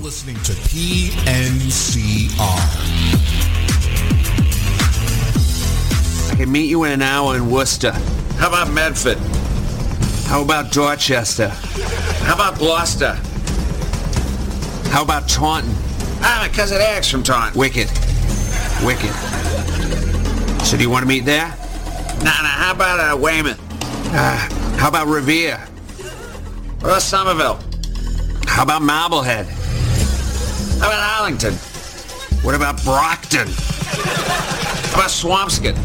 one. Listening to PNCR. I can meet you in an hour in Worcester. How about Medford? How about Dorchester? How about Gloucester? How about Taunton? Ah, my cousin Eric's from Taunton. Wicked. Wicked. So do you want to meet there? Nah, nah, how about uh, Weymouth? Uh, how about Revere? What about Somerville? How about Marblehead? How about Arlington? What about Brockton? How about Swampscott?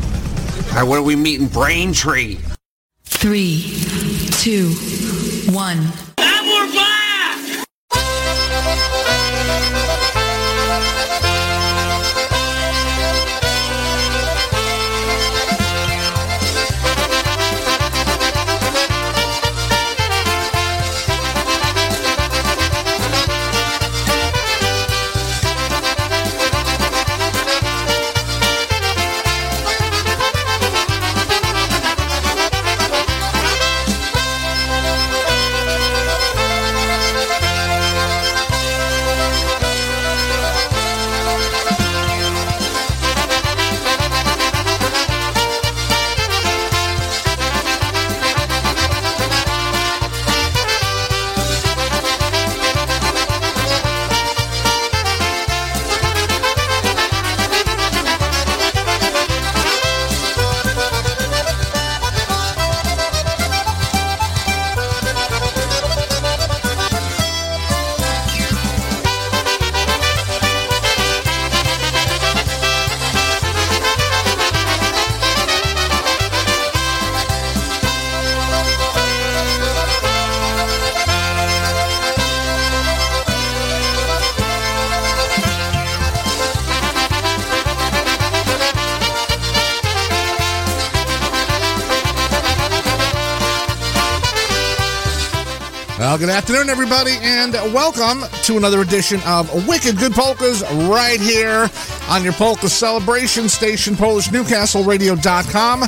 All right, what do we meet in Braintree? Three, two, one. And we're back! Everybody, and welcome to another edition of Wicked Good Polkas right here on your polka celebration station, PolishNewcastleRadio.com,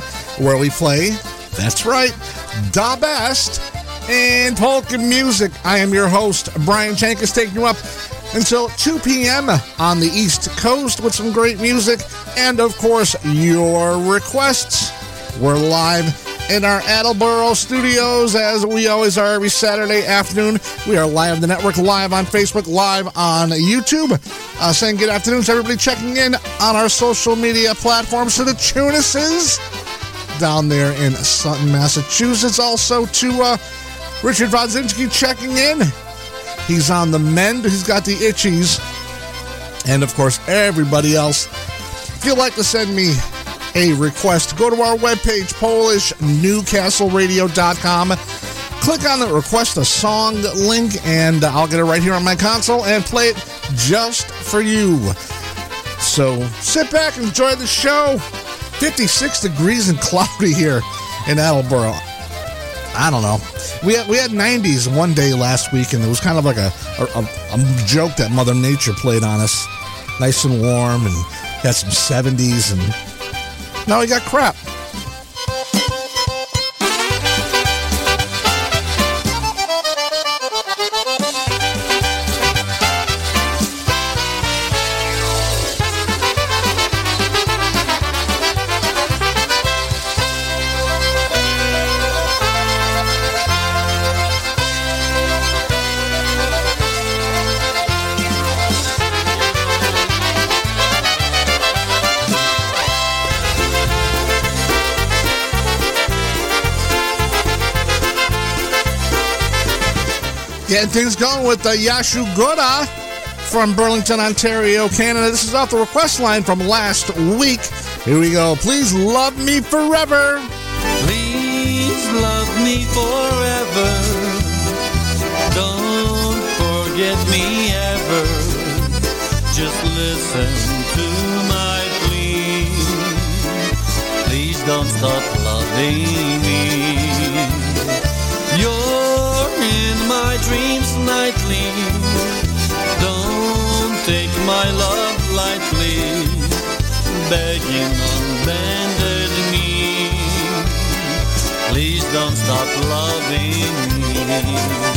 where we play, that's right, the best in polka music. I am your host, Brian Chenkus, taking you up until 2 p.m. on the East Coast with some great music and, of course, your requests. We're live in our Attleboro studios, as we always are every Saturday afternoon. We are live on the network, live on Facebook, live on YouTube. Uh, saying good afternoon to everybody checking in on our social media platforms to the Tunises down there in Sutton, Massachusetts. Also to uh, Richard Vodzinski checking in. He's on the mend. He's got the itchies. And of course, everybody else. If you'd like to send me a request, go to our webpage, PolishNewcastleRadio.com. Click on the request a song link, and I'll get it right here on my console and play it just for you. So sit back and enjoy the show. 56 degrees and cloudy here in Attleboro. I don't know. We had, we had 90s one day last week, and it was kind of like a, a, a joke that Mother Nature played on us. Nice and warm, and had some 70s, and now we got crap. Getting things going with the Yashu Goda from Burlington, Ontario, Canada. This is off the request line from last week. Here we go. Please love me forever. Please love me forever. Don't forget me ever. Just listen to my plea. Please don't stop loving me. dreams nightly. Don't take my love lightly, begging on bended knee. Please don't stop loving me.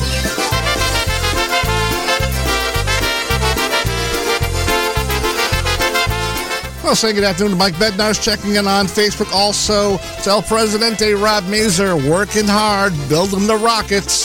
Well, say good afternoon to Mike Bednar's checking in on Facebook. Also, tell Presidente Rob Mazer, working hard, building the Rockets.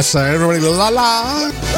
That's uh, everybody. La la.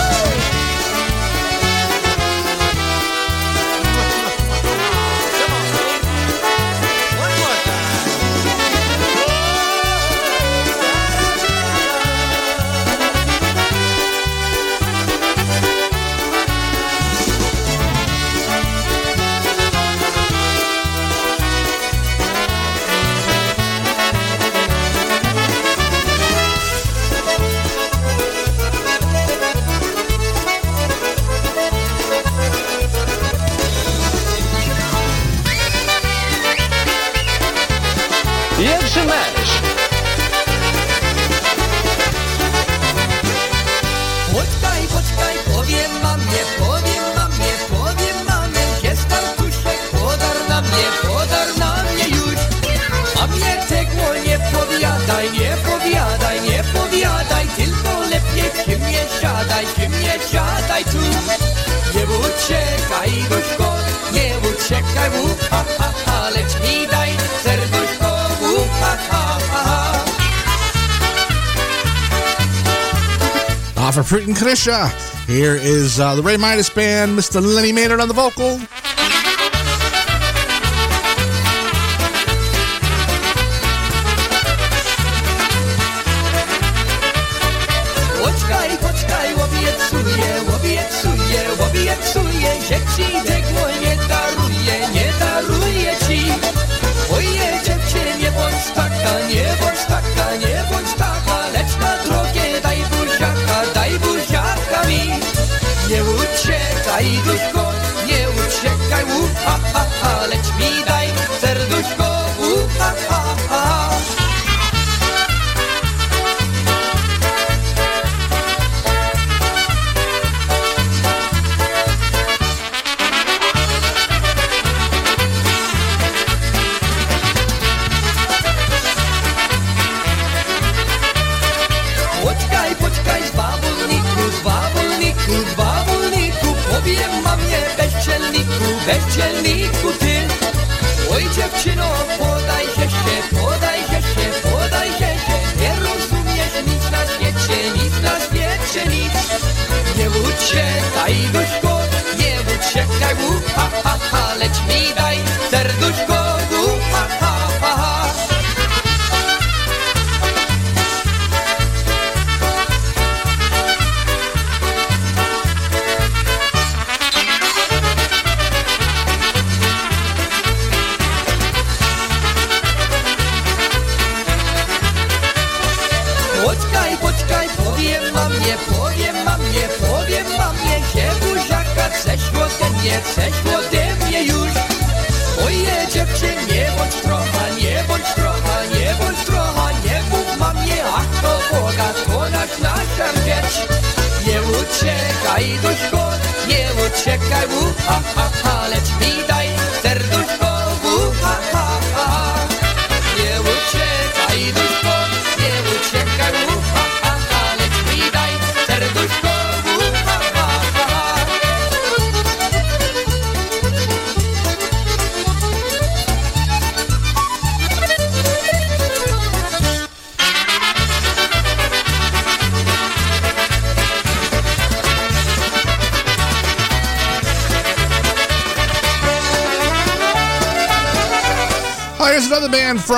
Krisha. Here is uh, the Ray Midas Band, Mr. Lenny Maynard on the vocal, love.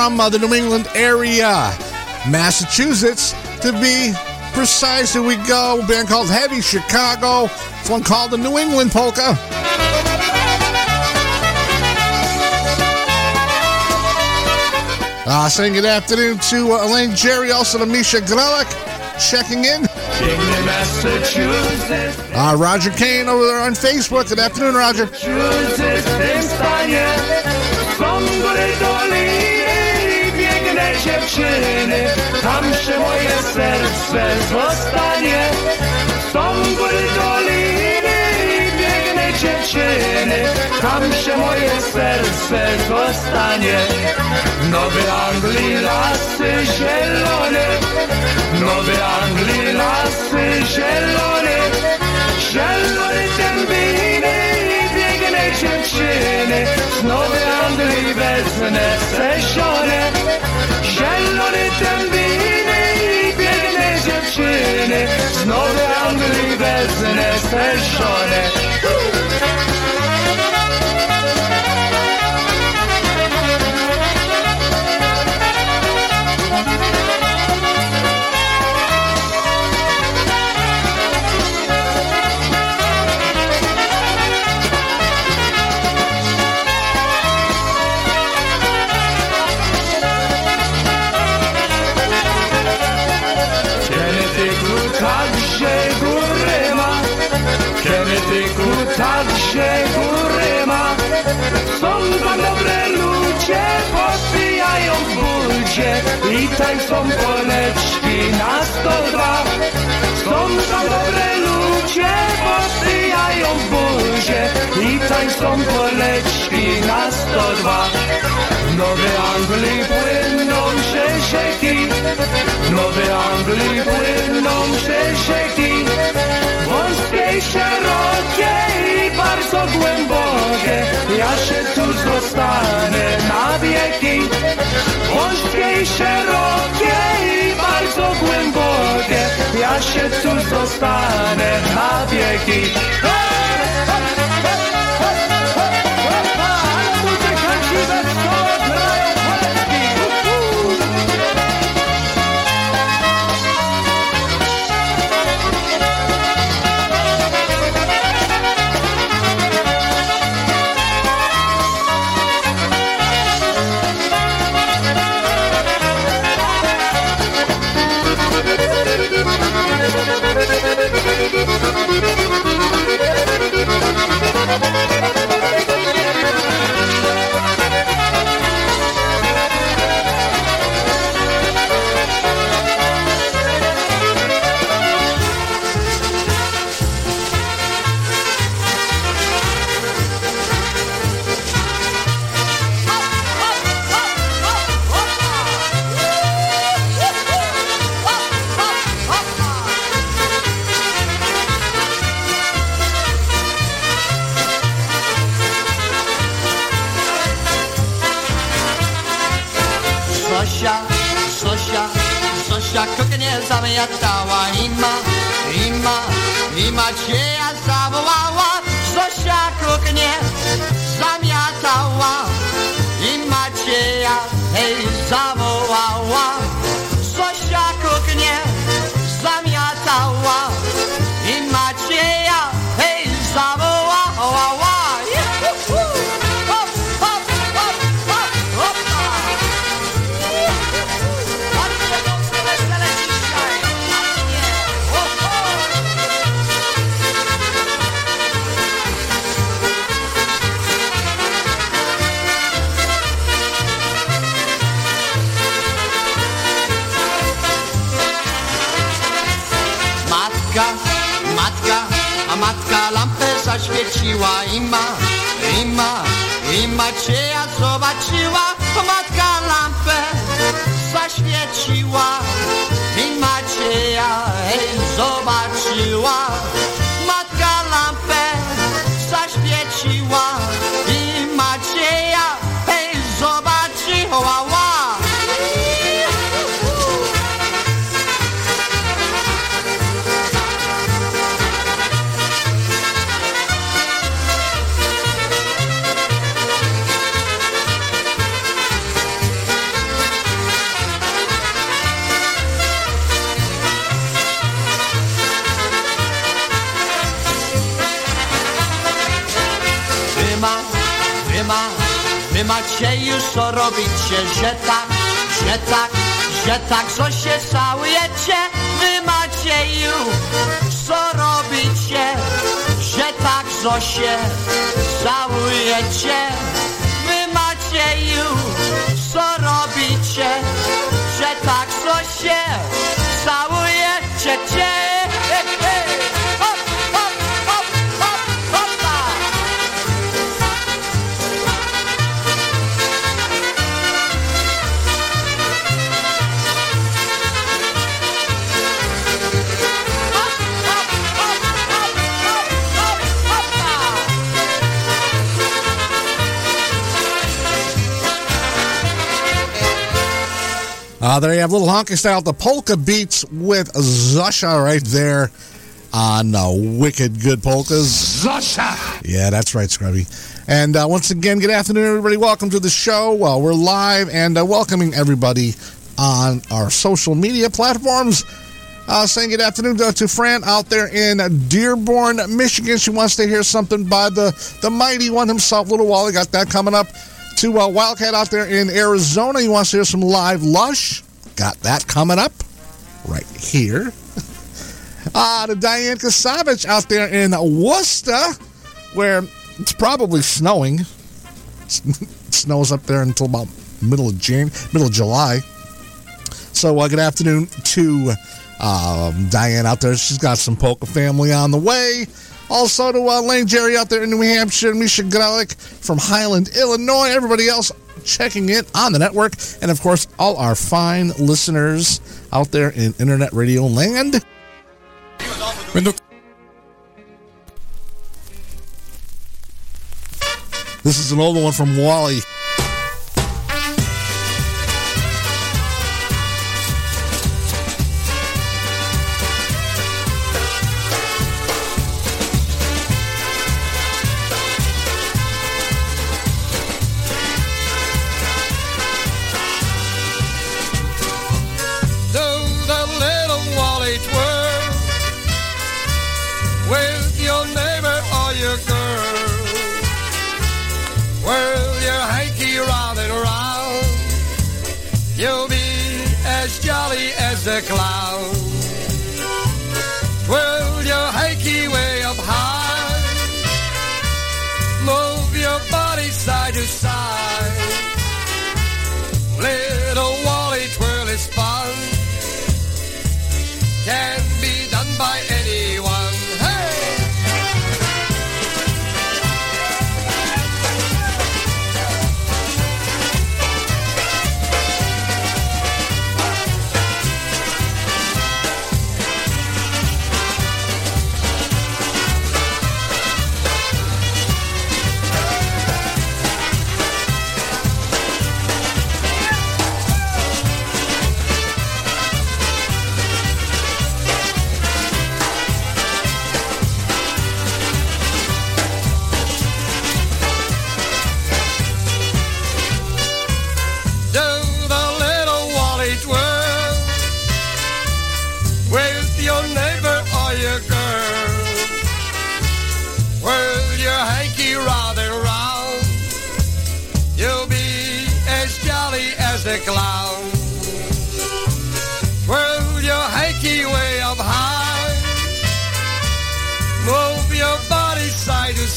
from uh, the New England area, Massachusetts, to be precise. Here we go. A band called Heavy Chicago. It's one called the New England Polka. Uh, saying good afternoon to uh, Elaine Jerry, also to Misha Grelick, checking in. Uh, Roger Kane over there on Facebook. Good afternoon, Roger. Dziewczyny, tam się moje serce zostanie. Są góry doliny i piękne dziewczyny, tam się moje serce zostanie. Nowy Anglii lasy zielone, Nowy Anglii lasy zielone, i piękne dziewczyny, z Nowej Anglii wezmę sesione. Zielone dębiny i piękne dziewczyny, z Nowej Anglii wezmę sesione. tutaj są wolneczki na 102. Są za dobre ludzie, posyjają w buzie i tańczą wolneczki na 102. W Nowej Anglii płyną w Nowej Anglii płyną rzeki, wąskie i szerokie i bardzo głębokie. Ja się tu zostanę na wieki. Wąskie i szerokie i bardzo głębokie. Ja się tu zostanę na wieki. Thank you. Zamiatała i ma, i ma, zobaczyła, matka lampę zaświeciła i Macieja hej, zobaczyła. Matka lampę zaświeciła Macie już co robicie, że tak że tak, że tak, co się całujecie, wy Macieju, co robicie, że tak, co się całujecie, wy Macieju, co robicie, że tak, co się Uh, there you have little honky style, the polka beats with Zusha right there on uh, Wicked Good Polkas. Zusha! Yeah, that's right, Scrubby. And uh, once again, good afternoon, everybody. Welcome to the show. Uh, we're live and uh, welcoming everybody on our social media platforms. Uh, saying good afternoon to, to Fran out there in Dearborn, Michigan. She wants to hear something by the, the mighty one himself, Little Wally. Got that coming up. To uh, Wildcat out there in Arizona. He wants to hear some live Lush. Got that coming up right here. Uh, to Diane Kasavich out there in Worcester, where it's probably snowing. It snows up there until about middle of June, middle of July. So uh, good afternoon to um, Diane out there. She's got some polka family on the way. Also to uh, Lane Jerry out there in New Hampshire, Misha Grelick from Highland, Illinois. Everybody else checking in on the network, and of course all our fine listeners out there in internet radio land. This is an older one from Wally.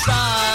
Side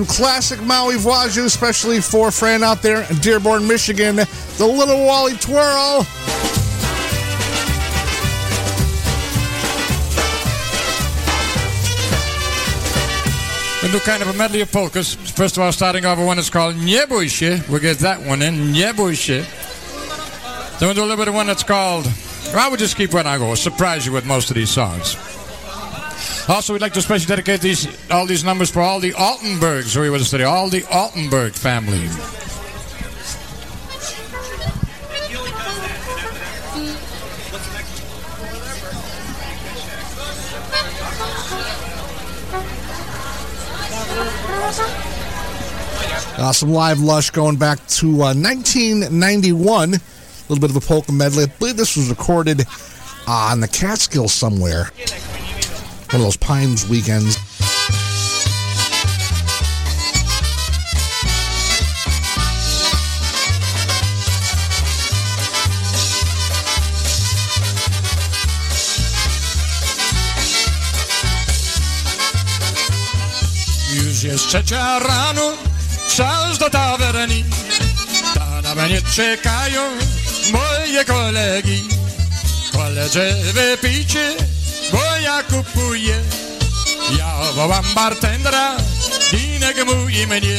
Some classic Maui Voiju, especially for Fran out there in Dearborn, Michigan. The Little Wally Twirl. We'll do kind of a medley of polkas. First of all, starting off with one that's called Niebój We'll get that one in. Niebój Then we'll do a little bit of one that's called. I would just keep when I go. Surprise you with most of these songs. Also, we'd like to specially dedicate these all these numbers for all the Altenbergs who are with us today, all the Altenberg family. Uh, some live lush going back to uh, 1991. A little bit of a polka medley. I believe this was recorded uh, on the Catskill somewhere. One of those Pines weekends. Już jest trzecia rano, czas do tawerni. Tam na mnie czekają moje kolegi. Koledzy wypijcie, bo ja kupuję. Ja wołam bartendera, dinek mój i mnie.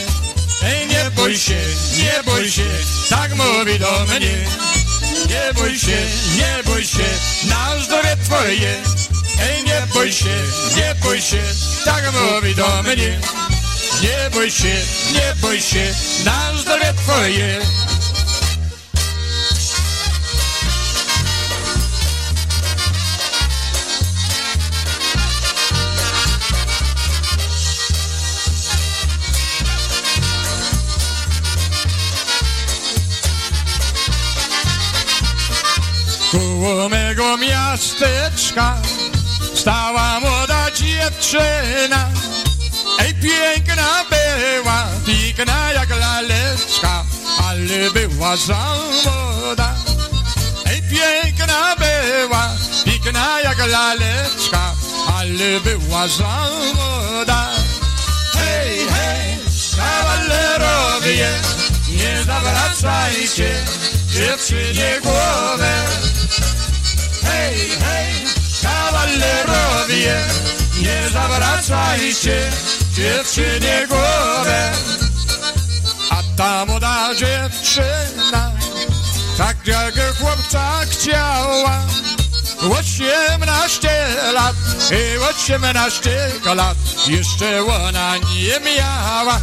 Ej, nie bój się, nie bój się, tak mówi do mnie. Nie bój się, nie bój się, na zdrowie twoje. Ej, nie bój się, nie bój się, tak mówi do mnie. Nie bój się, nie bój się, na zdrowie twoje. Koło mego miasteczka stała młoda dziewczyna. Ej, piękna była, piękna jak laleczka, ale była za młoda. Ej, piękna była, piękna jak laleczka, ale była za młoda. Hej, hej, kawalerowie, nie zawracajcie dziewczynie głowę. Hej, hej, kawalerowie, nie zawracajcie dziewczynie głowę. A ta młoda dziewczyna, tak jak chłopca chciała, osiemnaście lat i osiemnaście lat jeszcze ona nie miała.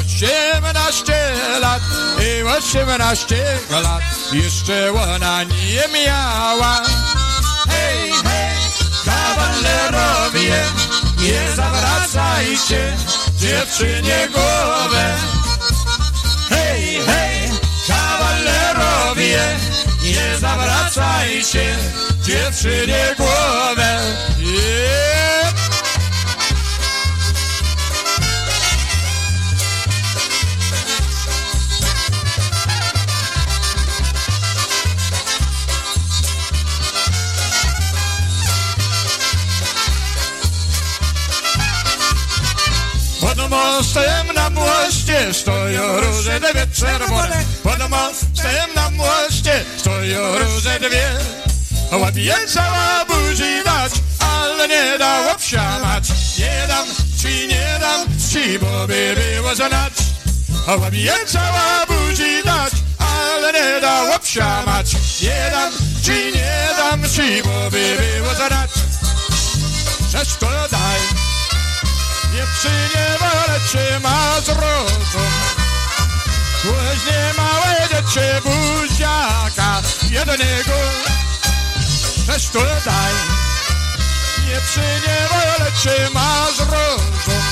Osiemnaście lat i osiemnaście lat jeszcze ona nie miała. Hej, hej, kawalerowie, nie zawracajcie dziewczynie głowę. Hej, hej, kawalerowie, nie zawracajcie dziewczynie głowę. Pod na moście stoją róże dwie czerwone. Pod mostem na moście stoją róże dwie. Łapie cała buzi dać, ale nie dało wsiamać. Nie dam ci, nie dam ci, bo by było znać. Łapie cała buzi dać, ale nie dało wsiamać. Nie dam ci, nie dam ci, bo by było znać. Cześć to daj. Dziewczynie walecie ma z rozum Później małe dziecię buziaka jednego Też tu daj Dziewczynie walecie ma z rozum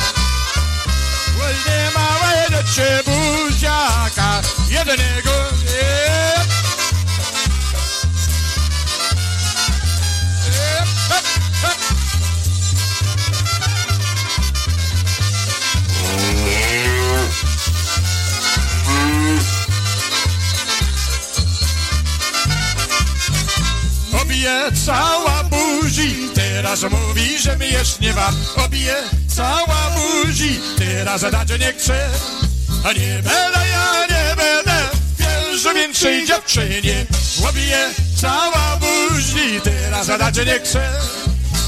Później małe dziecię buziaka jednego yeah. yeah. yeah. Hop. Obiecała buzi, teraz mówi, że mnie nie ma. Obiecała buzi, teraz dać nie chce. A nie będę, ja nie będę, wierzę większej dziewczynie. Obiecała buzi, teraz dać nie chce.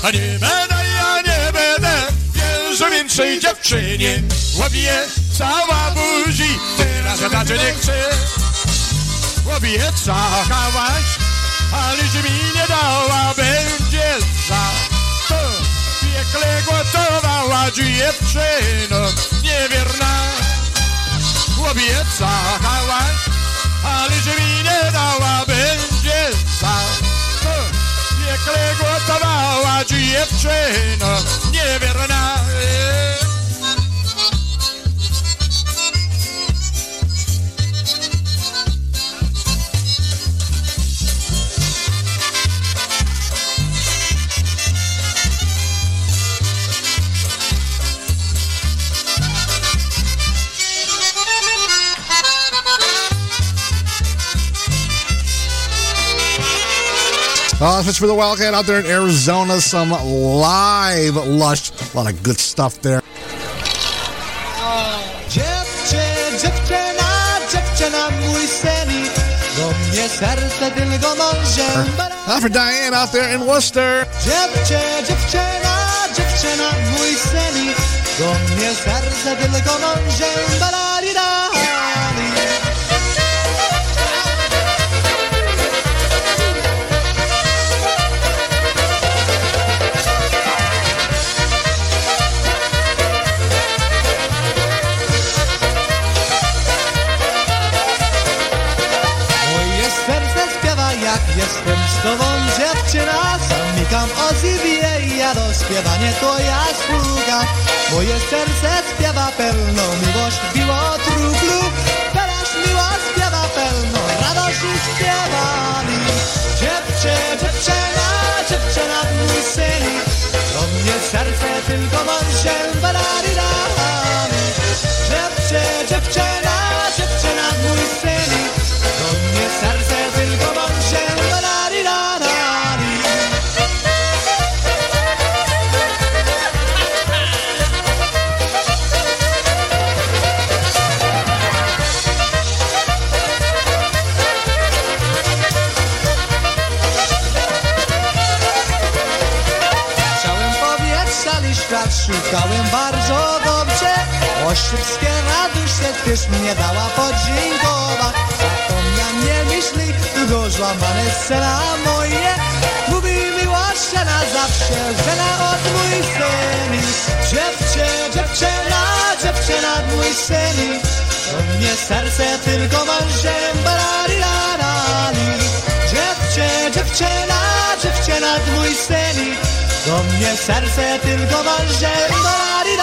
A nie będę, ja nie będę, wierzę większej dziewczynie. Obiecała buzi, teraz dać nie chce. Obiecałaś, aleś mi nie dała, będzie to piekle gotowała dziewczyno niewierna. Obiecałaś, aleś mi nie dała, będzie to piekle gotowała dziewczyno niewierna. Uh, that's for the Wildcat out there in Arizona. Some live lush. A lot of good stuff there. Dziewczę, dziewczyna, dziewczyna mój synik Do mnie serce tylko może for Diane out there in Worcester. Dziewczę, dziewczyna, dziewczyna mój synik Do mnie serce tylko może jestem z tobą dziewczyna Zamykam oczy wie ja do śpiewania to ja słucham Moje serce śpiewa pełno miłość biło truplu Teraz miłość śpiewa pełno radości śpiewali Dziewczę, dziewczyna, dziewczyna mój synik Do mnie serce tylko może balari dali Dziewczę, dziewczyna, Oszybskie radusze też mnie dała podziękować Zapomniał mnie myśli, długo złamane scena moje. Mówi miłość na zawsze, żena od mój syn Dziewczę, dziewczyna, dziewczyna mój syn Do mnie serce tylko marzę, barari Dziewczę, dziewczyna, dziewczyna mój syn do mnie serce tylko marzę, barari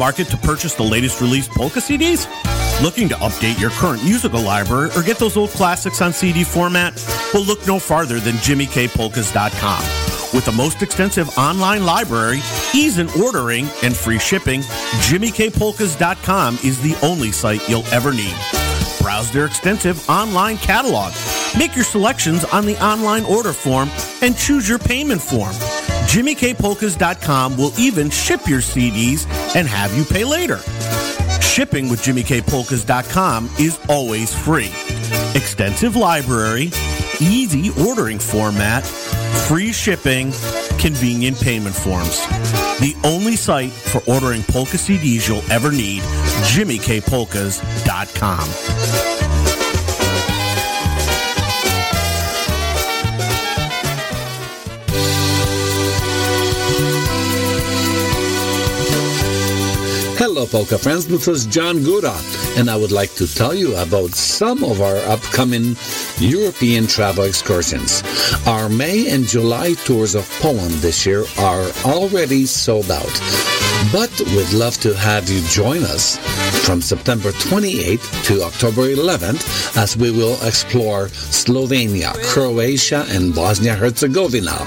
market to purchase the latest release polka CDs? Looking to update your current musical library or get those old classics on CD format? Well, look no farther than JimmyKPolkas.com. With the most extensive online library, ease in ordering, and free shipping, JimmyKPolkas.com is the only site you'll ever need. Browse their extensive online catalog. Make your selections on the online order form and choose your payment form. JimmyKPolkas.com will even ship your CDs and have you pay later. Shipping with JimmyKPolkas.com is always free. Extensive library, easy ordering format, free shipping, convenient payment forms. The only site for ordering polka CDs you'll ever need, JimmyKPolkas.com. Hello, Polka friends. This is John Gura, and I would like to tell you about some of our upcoming European travel excursions. Our May and July tours of Poland this year are already sold out, but we'd love to have you join us from September 28th to October 11th as we will explore Slovenia, Croatia, and Bosnia Herzegovina.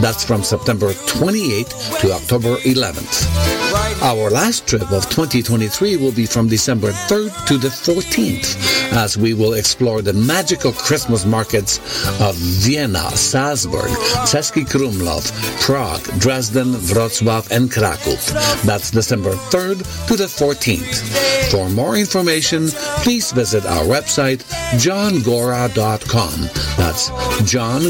That's from September 28th to October 11th. Our last trip of 2023 will be from December 3rd to the 14th as we will explore the magical Christmas markets of Vienna, Salzburg, Český Krumlov, Prague, Dresden, Wrocław, and Krakow. That's December 3rd to the 14th. For more information, please visit our website, johngora.com. That's johngora.com.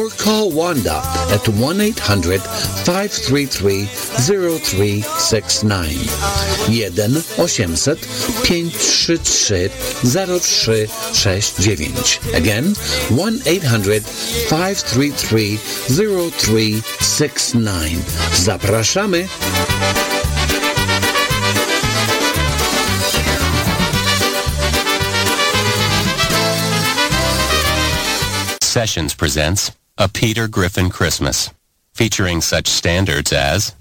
Or Call Wanda at 1-800-533-0369. 1 800 0369 Again, 1-800-533-0369. Zapraszamy! Sessions presents a Peter Griffin Christmas, featuring such standards as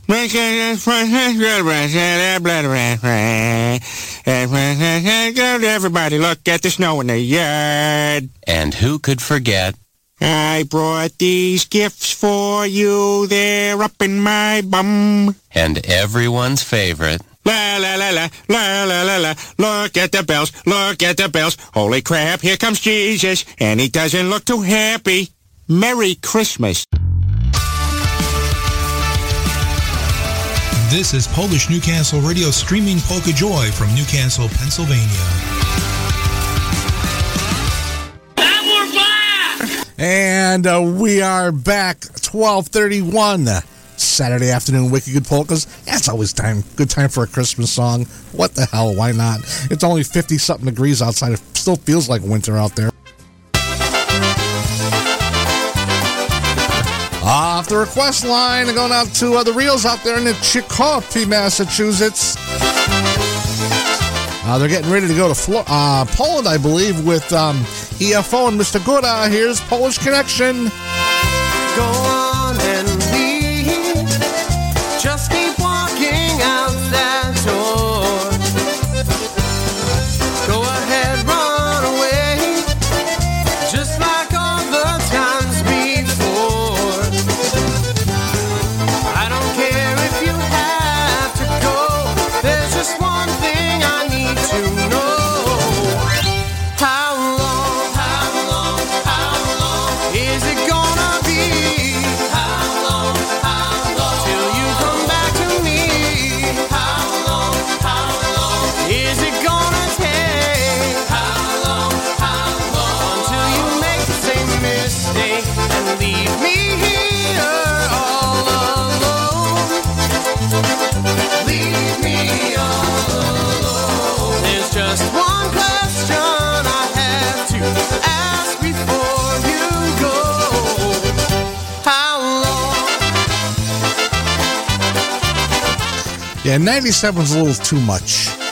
Everybody look at the snow in the yard. And Who Could Forget I brought these gifts for you. They're up in my bum. and everyone's favorite La la la la la la la la. Look at the bells. Look at the bells. Holy crap! Here comes Jesus, and he doesn't look too happy. Merry Christmas. This is Polish Newcastle Radio streaming Polka Joy from New Castle, Pennsylvania. And uh, we are back 1231 Saturday afternoon Wicked Good Polkas. That's always time good time for a Christmas song. What the hell, why not? It's only 50 something degrees outside. It still feels like winter out there. Off the request line, and going out to uh, the reels out there in the Chicopee, Massachusetts. Uh, they're getting ready to go to Flo- uh, Poland, I believe, with um, EFO and Mr. Gora. Here's Polish Connection. Go on Yeah, 97's a little too much.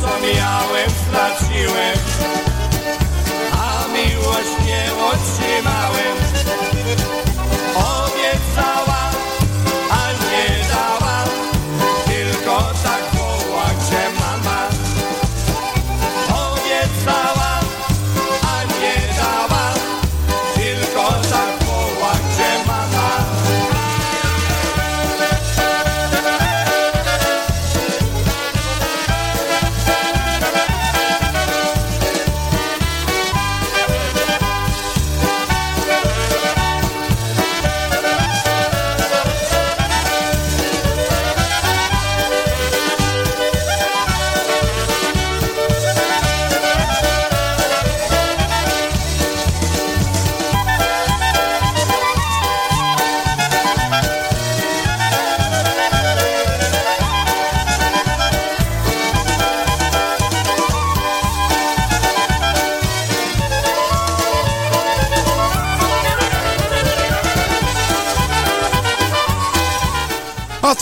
Co miałem straciłem a miłość nie otrzymałem.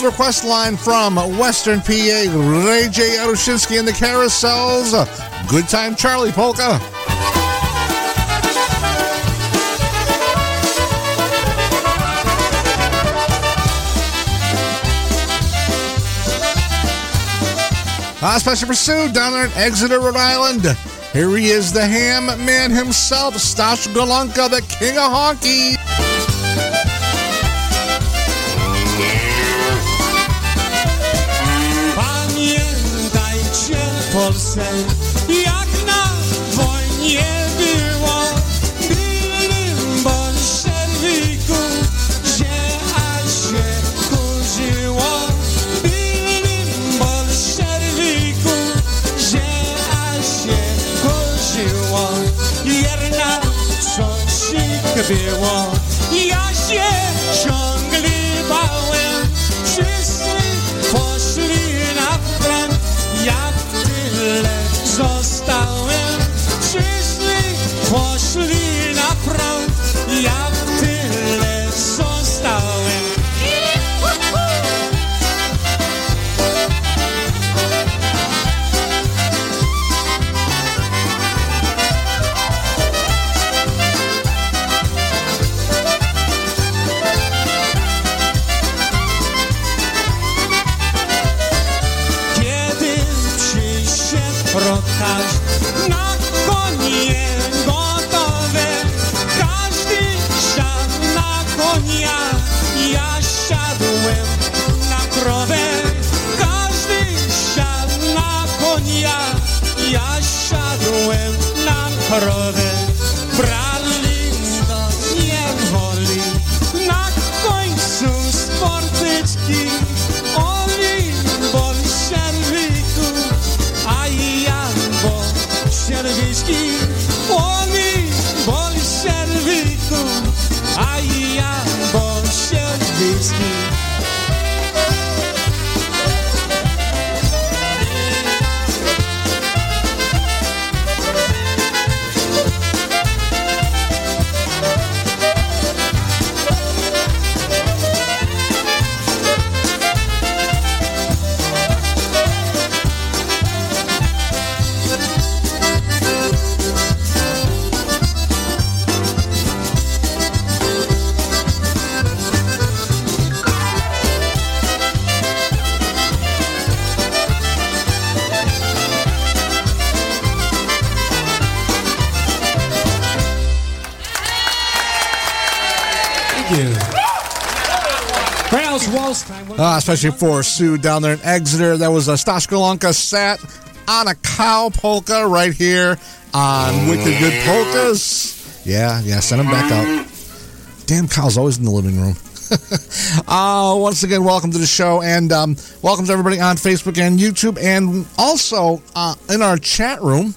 Request line from Western PA, Ray J. Arushinsky and the Carousels. Good Time Charlie Polka. Ah, special Sue down there in Exeter, Rhode Island. Here he is, the ham man himself, Stash Golonka, the king of honky. jak na wojnie było. Gdybym bolszewiku, że aż się kurzyło. Gdybym bądź szerwiku, że aż się kurzyło. Jerna, co było. Especially for Sue down there in Exeter. That was a Stash Golonka sat on a cow polka right here on Wicked Good Polkas. Yeah, yeah, send them back out. Damn cow's always in the living room. uh, once again, welcome to the show and um, welcome to everybody on Facebook and YouTube and also uh, in our chat room.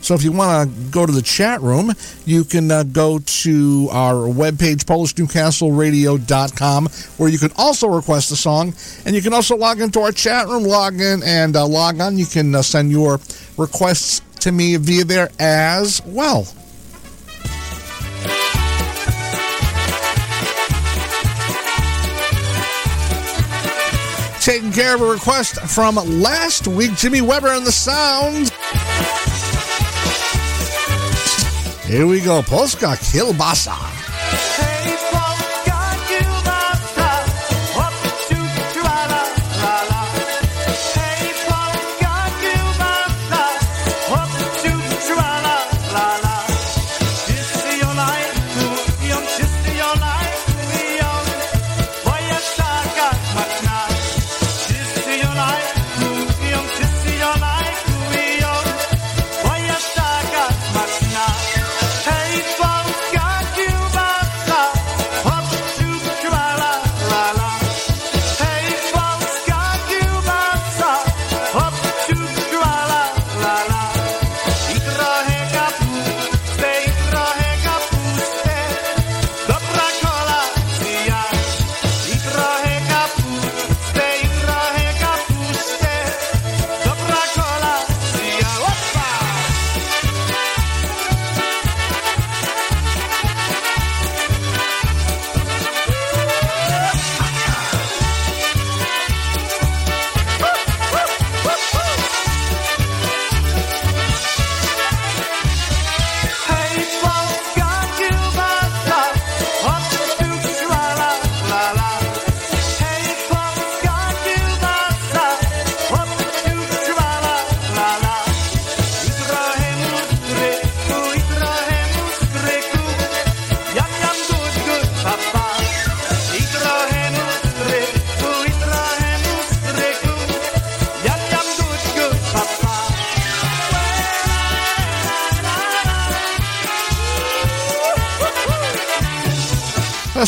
So if you want to go to the chat room, you can uh, go to our webpage, PolishNewcastleRadio.com, where you can also request a song. And you can also log into our chat room, log in, and uh, log on. You can uh, send your requests to me via there as well. Taking care of a request from last week, Jimmy Weber and the Sounds. Here we go. Polska Kielbasa.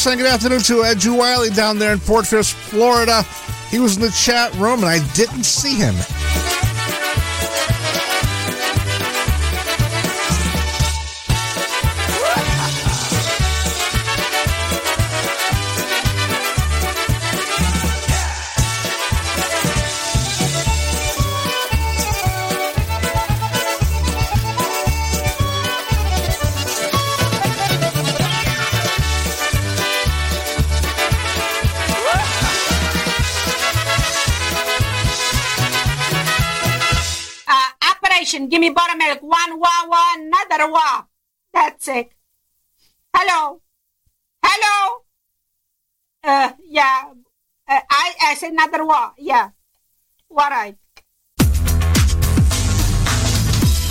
Saying good afternoon to Ed Wiley down there in Fort Pierce, Florida. He was in the chat room and I didn't see him. Operation, give me buttermilk. One wah, another wah. That's it. Hello. Hello. Uh, yeah. Uh, I, I said another wah. Yeah. All right.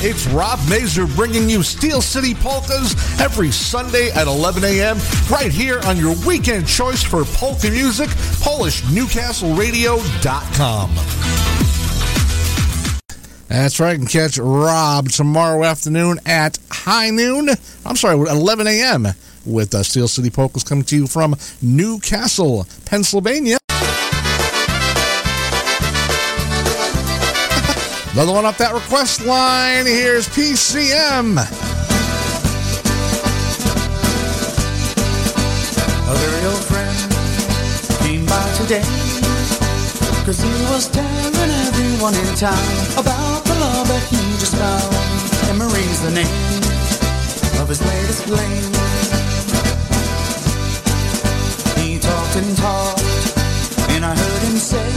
It's Rob Mazer bringing you Steel City Polkas every Sunday at 11 a.m. right here on your weekend choice for polka music, PolishNewcastleRadio.com. That's right. You can catch Rob tomorrow afternoon at high noon. I'm sorry, 11 a.m. with uh, Steel City Polkas coming to you from New Castle, Pennsylvania. Another one off that request line. Here's PCM. Old friend came by today Cause he was everyone in town About the love that he just found. Marie's the name of his latest flame. He talked and talked And I heard him say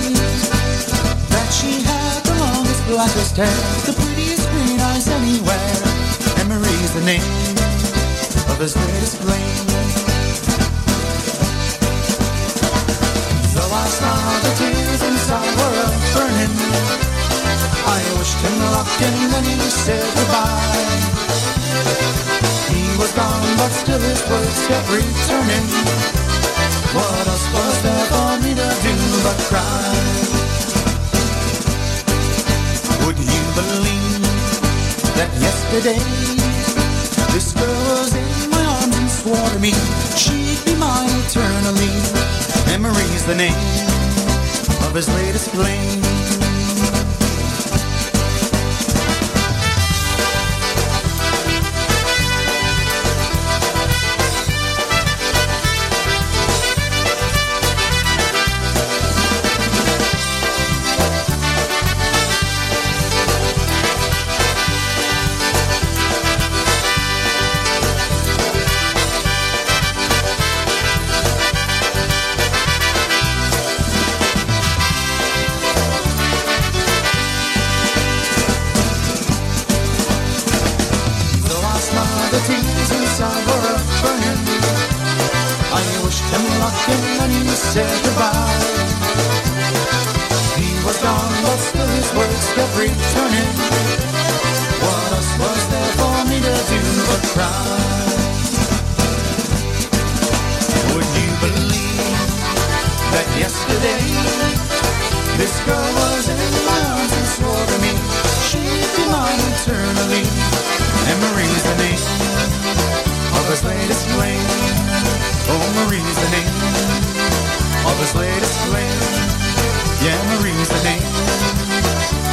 That she had the longest blackest hair The prettiest green eyes anywhere. Marie's the name of his latest flame. So I saw the tears inside I wished him luck and then he said goodbye. He was gone, but still his words kept returning. What else was there for me to do but cry. Would you believe that yesterday this girl was in my arms and swore to me she'd be mine eternally? Memory's the name of his latest flame.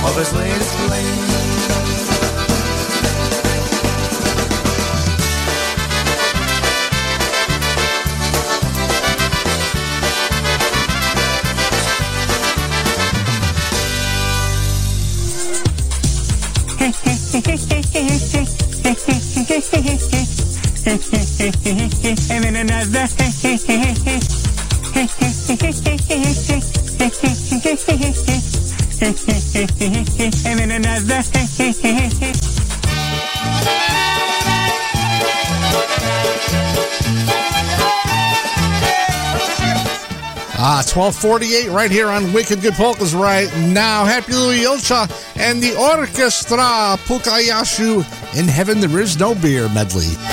Of his latest flame. and. and then another. Ah, 1248 right here on Wicked Good Polkas right now. Happy Louie Julcia and the orchestra Pukayashu in Heaven There Is No Beer medley.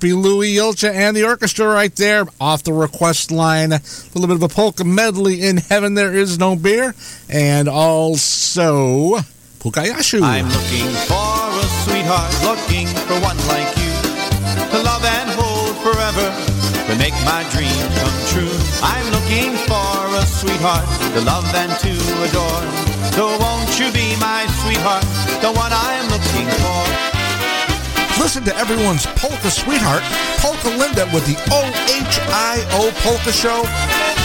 Happy Louie Julcia and the orchestra right there off the request line. A little bit of a polka medley in Heaven There Is No Beer. And also Pukayashu. I'm looking for a sweetheart, looking for one like you to love and hold forever, to make my dream come true. I'm looking for a sweetheart to love and to adore. So won't you be my sweetheart, the one I'm looking for? Listen to everyone's polka sweetheart, Polka Linda, with the OHIO Polka Show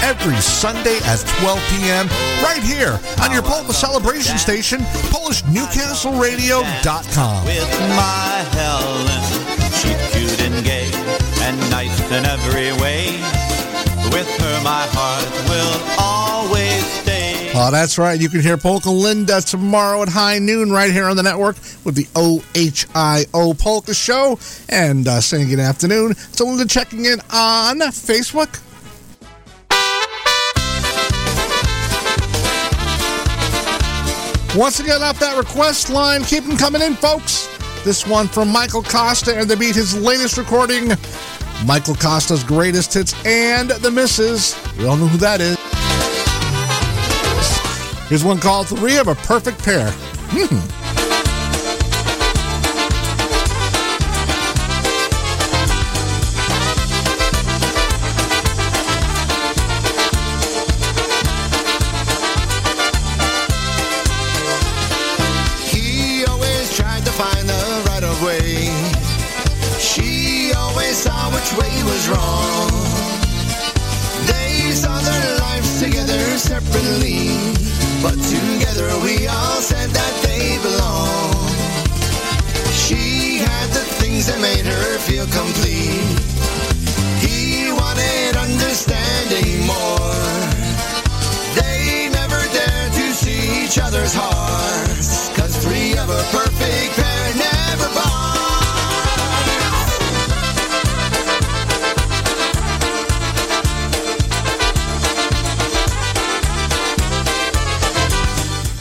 every Sunday at 12 p.m. right here on your polka celebration station, PolishNewcastleRadio.com. With my Helen, she's cute and gay and nice in every way. With her, my heart will always. Oh, that's right. You can hear Polka Linda tomorrow at high noon right here on the network with the OHIO Polka Show. And uh, saying good afternoon to Linda checking in on Facebook. Once again, off that request line, keep them coming in, folks. This one from Michael Costa, and they beat his latest recording, Michael Costa's greatest hits and the misses. We all know who that is. Here's one called Three of a Perfect Pair. Hmm. He always tried to find the right way. She always saw which way was wrong. They saw their lives together separately, but together we all said that they belong. She had the things that made her feel complete. He wanted understanding more. They never dared to see each other's hearts. Cause three of a perfect pair never part.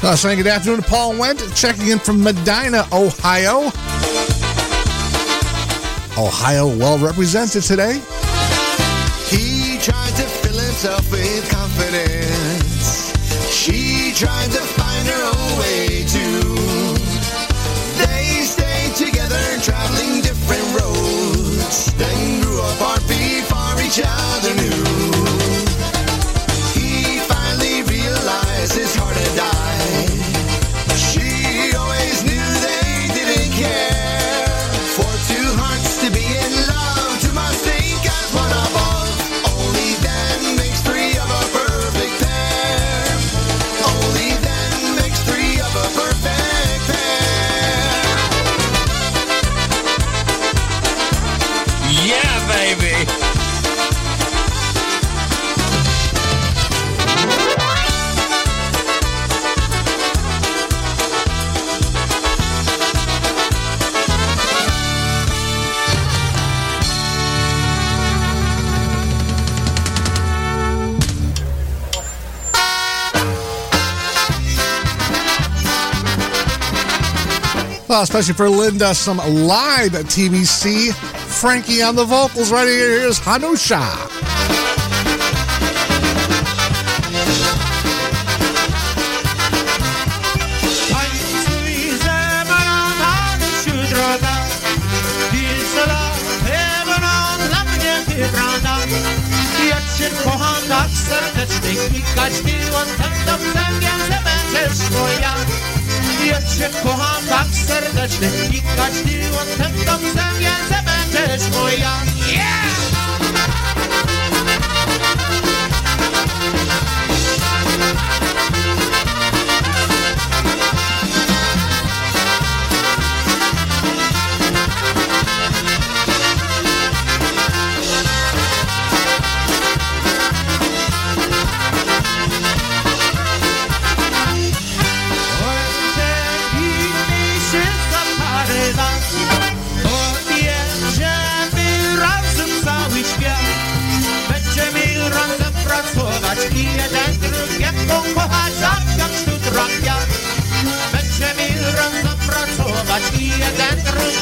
Uh, saying good afternoon to Paul Went, checking in from Medina, Ohio. Ohio well represented today. He tried to fill himself with confidence. She tried to find her own way too. They stayed together, and traveling especially for Linda, some live TBC. Frankie on the vocals right here. Here's Hanusha. Kocham tak serdecznie Klikać miłotem do zębięce będziesz moja Ja cię kocham tak serdecznie Klikać miłotem do zębięce będziesz moja Yeah!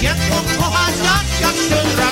Drugiego kochać Tak jak sztutra kwiat Yeah!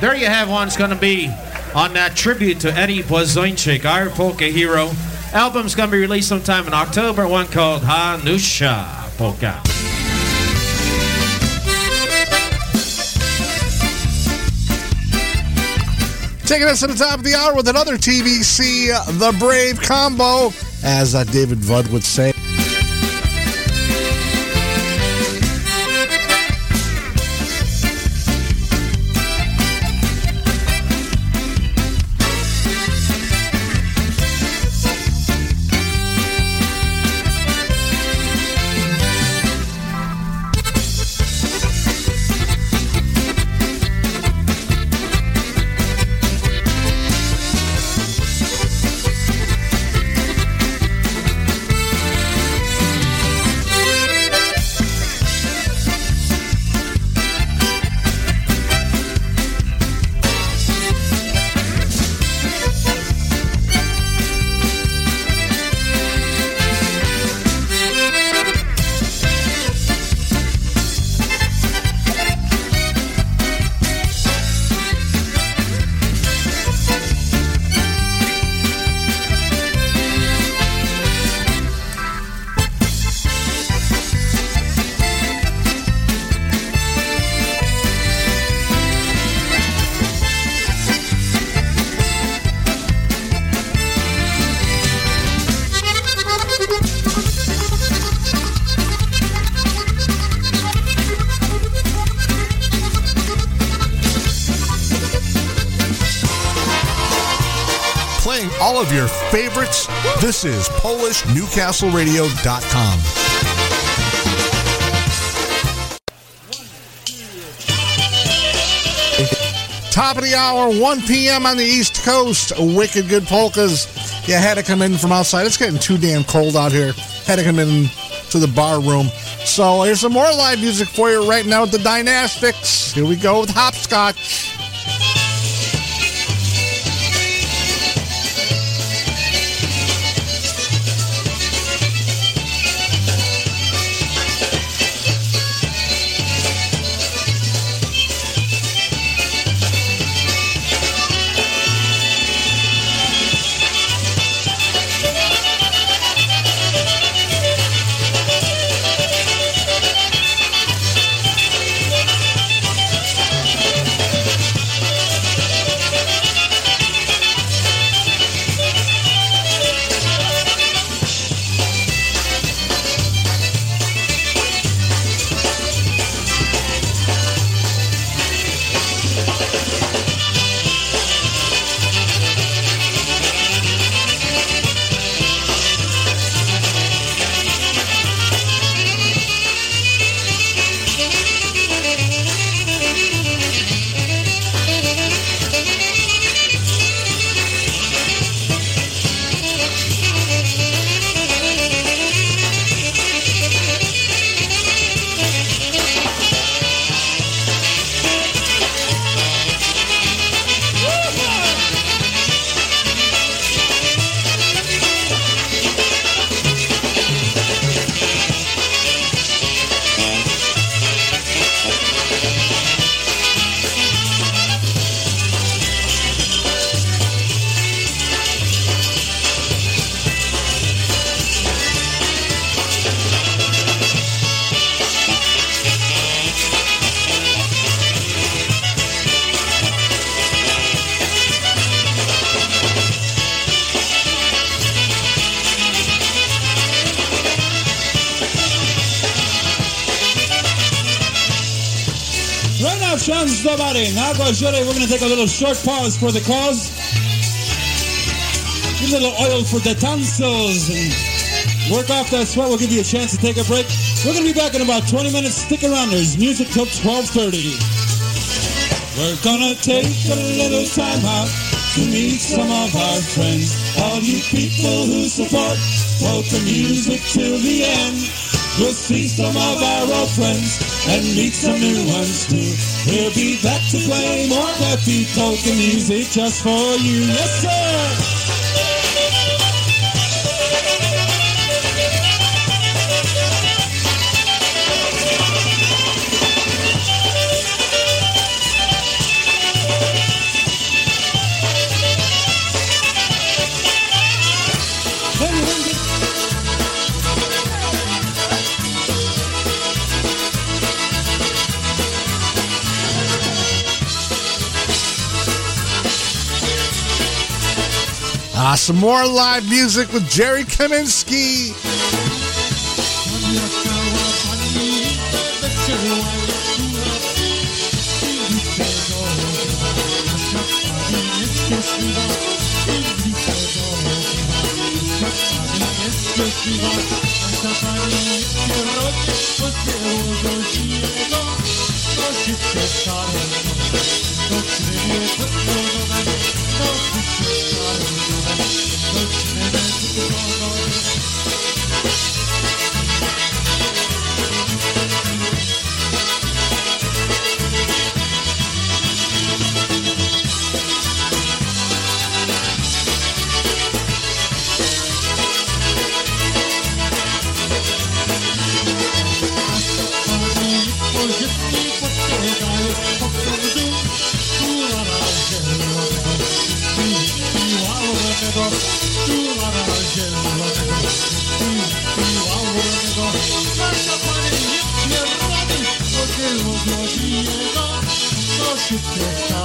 There you have one. It's going to be on that tribute to Eddie Blazonczyk, our polka hero. Album's going to be released sometime in October. One called Hanusha Polka. Taking us to the top of the hour with another TVC, The Brave Combo, as uh, David Vudd would say. Of your favorites. This is PolishNewcastleRadio.com. Top of the hour, 1 p.m. on the East Coast. Wicked good polkas. You had to come in from outside. It's getting too damn cold out here. Had to come in to the bar room. So here's some more live music for you right now with the Dynastics. Here we go with Hopscotch. Little short pause for the cause. Give a little oil for the tonsils and work off that sweat. We'll give you a chance to take a break. We're going to be back in about 20 minutes. Stick around. There's music till 1230. We're gonna take a little time out to meet some of our friends. All you people who support polka music till the end. We'll see some of our old friends and meet some new ones too. We'll be back to play more happy polka music just for you. Yes, sir! Ah, some more live music with Jerry Kaminsky. Look, Some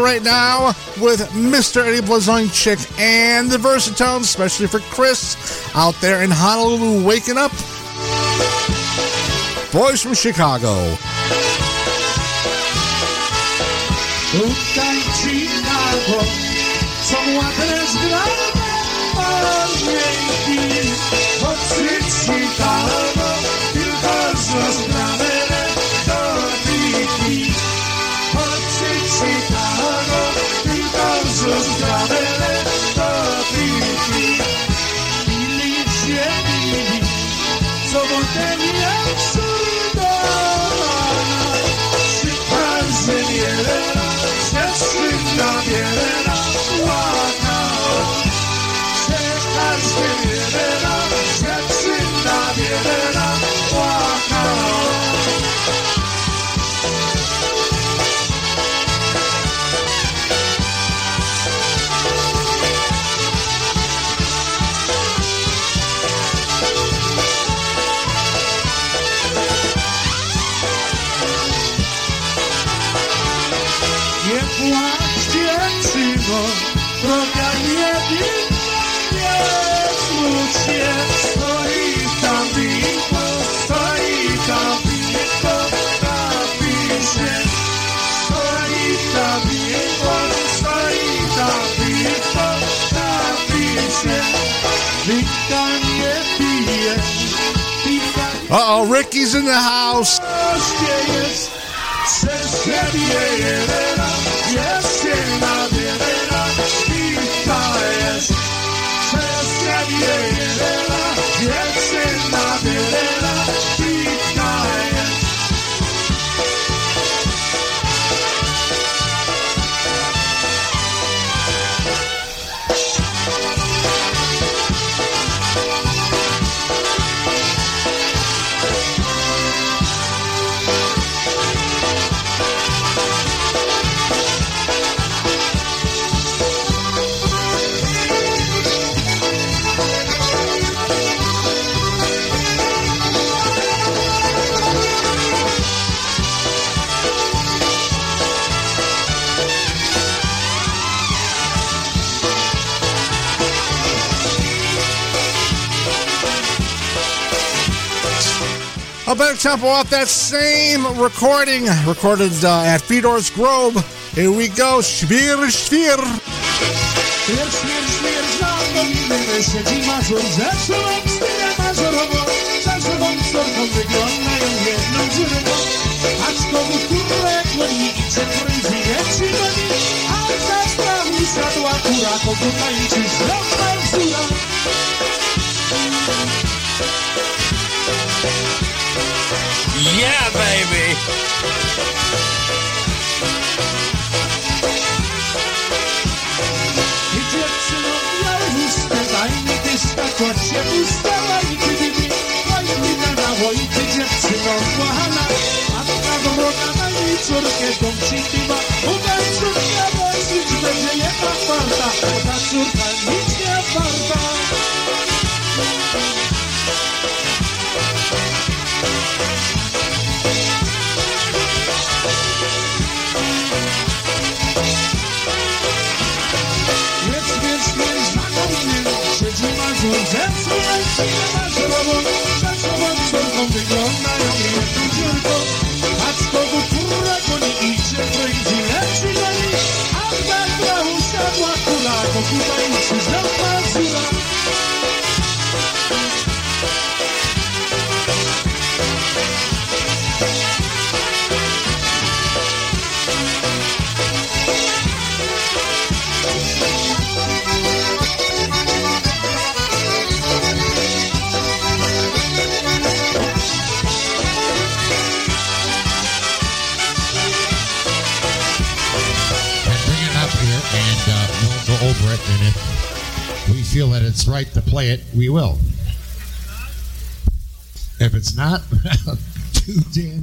right now with Mr. Eddie Blazonczyk and the Versatones, especially for Chris out there in Honolulu waking up. Boys from Chicago. Chicago tylko rozgrane together. Ricky's in the house. Tempo off that same recording, recorded uh, at Fedor's Grove. Here we go, Szwir, Szwir. się ustała i gdyby moja wina na wojty dziewczyno kochana, matka do młoda na jej córkę dom przytyma, u córka moja będzie jedna kwarta, ta córka nie it's right to play it, we will. If it's not.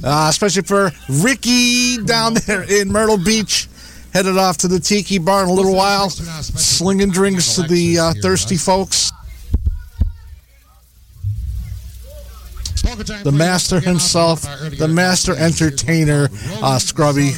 Uh, especially for Ricky down there in Myrtle Beach. Headed off to the Tiki Bar in a little while, slinging drinks to the uh, thirsty folks. The master himself, the master entertainer, uh, Scrubby.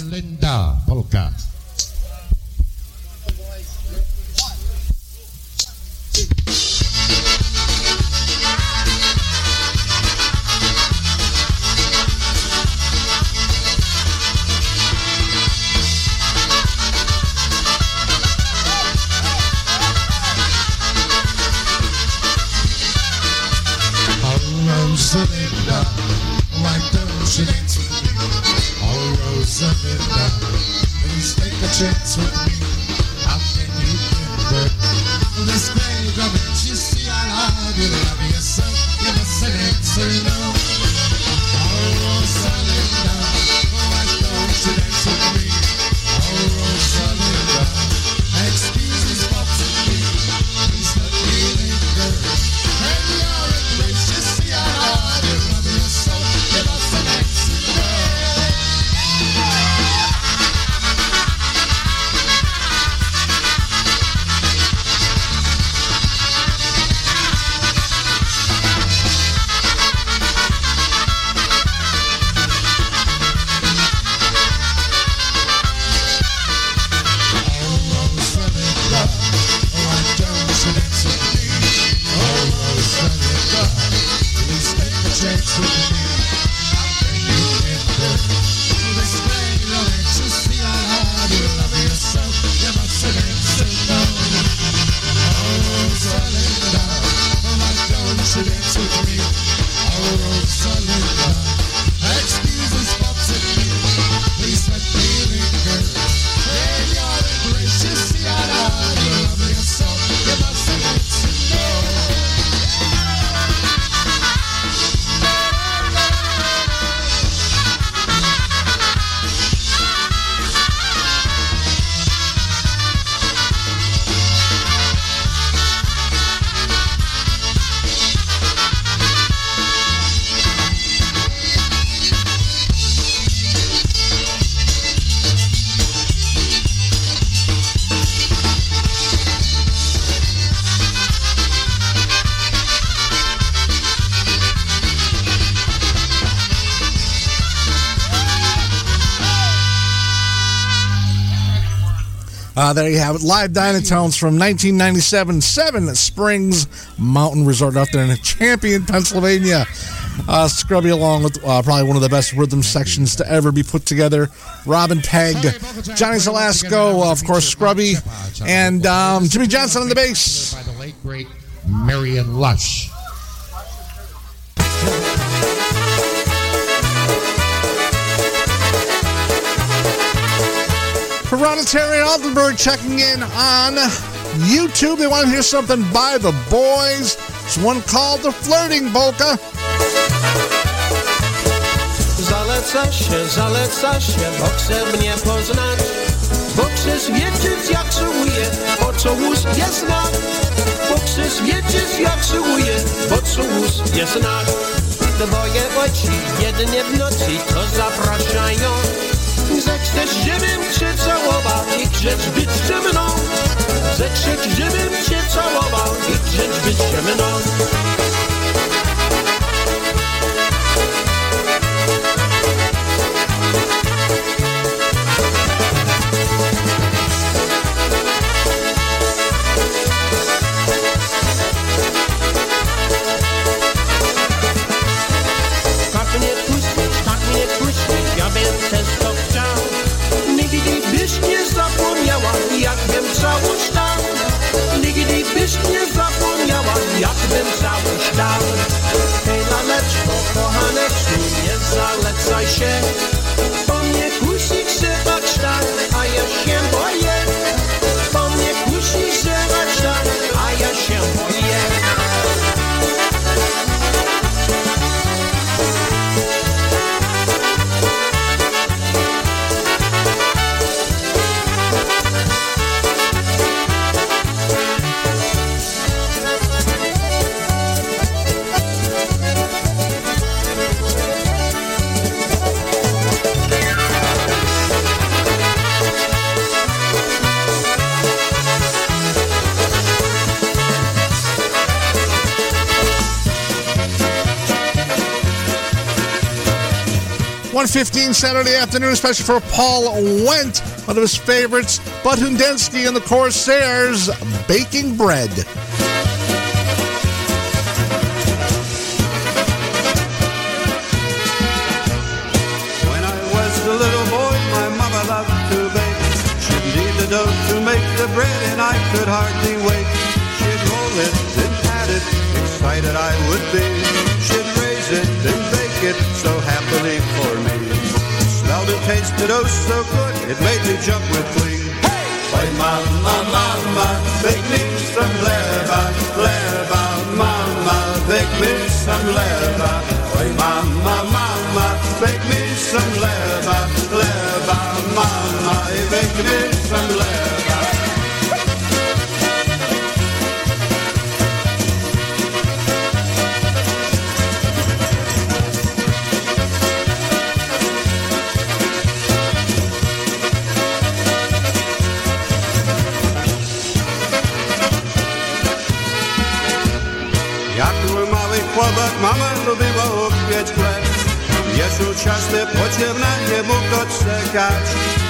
Uh, there you have it. Live Dynatones from 1997, Seven Springs Mountain Resort out there in Champion, Pennsylvania. Uh, Scrubby, along with uh, probably one of the best rhythm sections to ever be put together. Robin Peg, Johnny Zalasco, of course, Scrubby, and um, Jimmy Johnson on the bass. By the late, great Marion Lush. Piranha Terry Aldenberg checking in on YouTube. They want to hear something by the boys. It's one called The Flirting Polka. Zaleca się, zaleca się, mnie poznać Bo chcesz wiedzieć jak co ust jest znak Bo chcesz wiedzieć jak co ust jest znak Twoje oczy jedynie w nocy to zapraszają Fifteen Saturday afternoon, especially for Paul Wendt, one of his favorites, Bud Hundenski and the Corsairs, Baking Bread. So good, it made me jump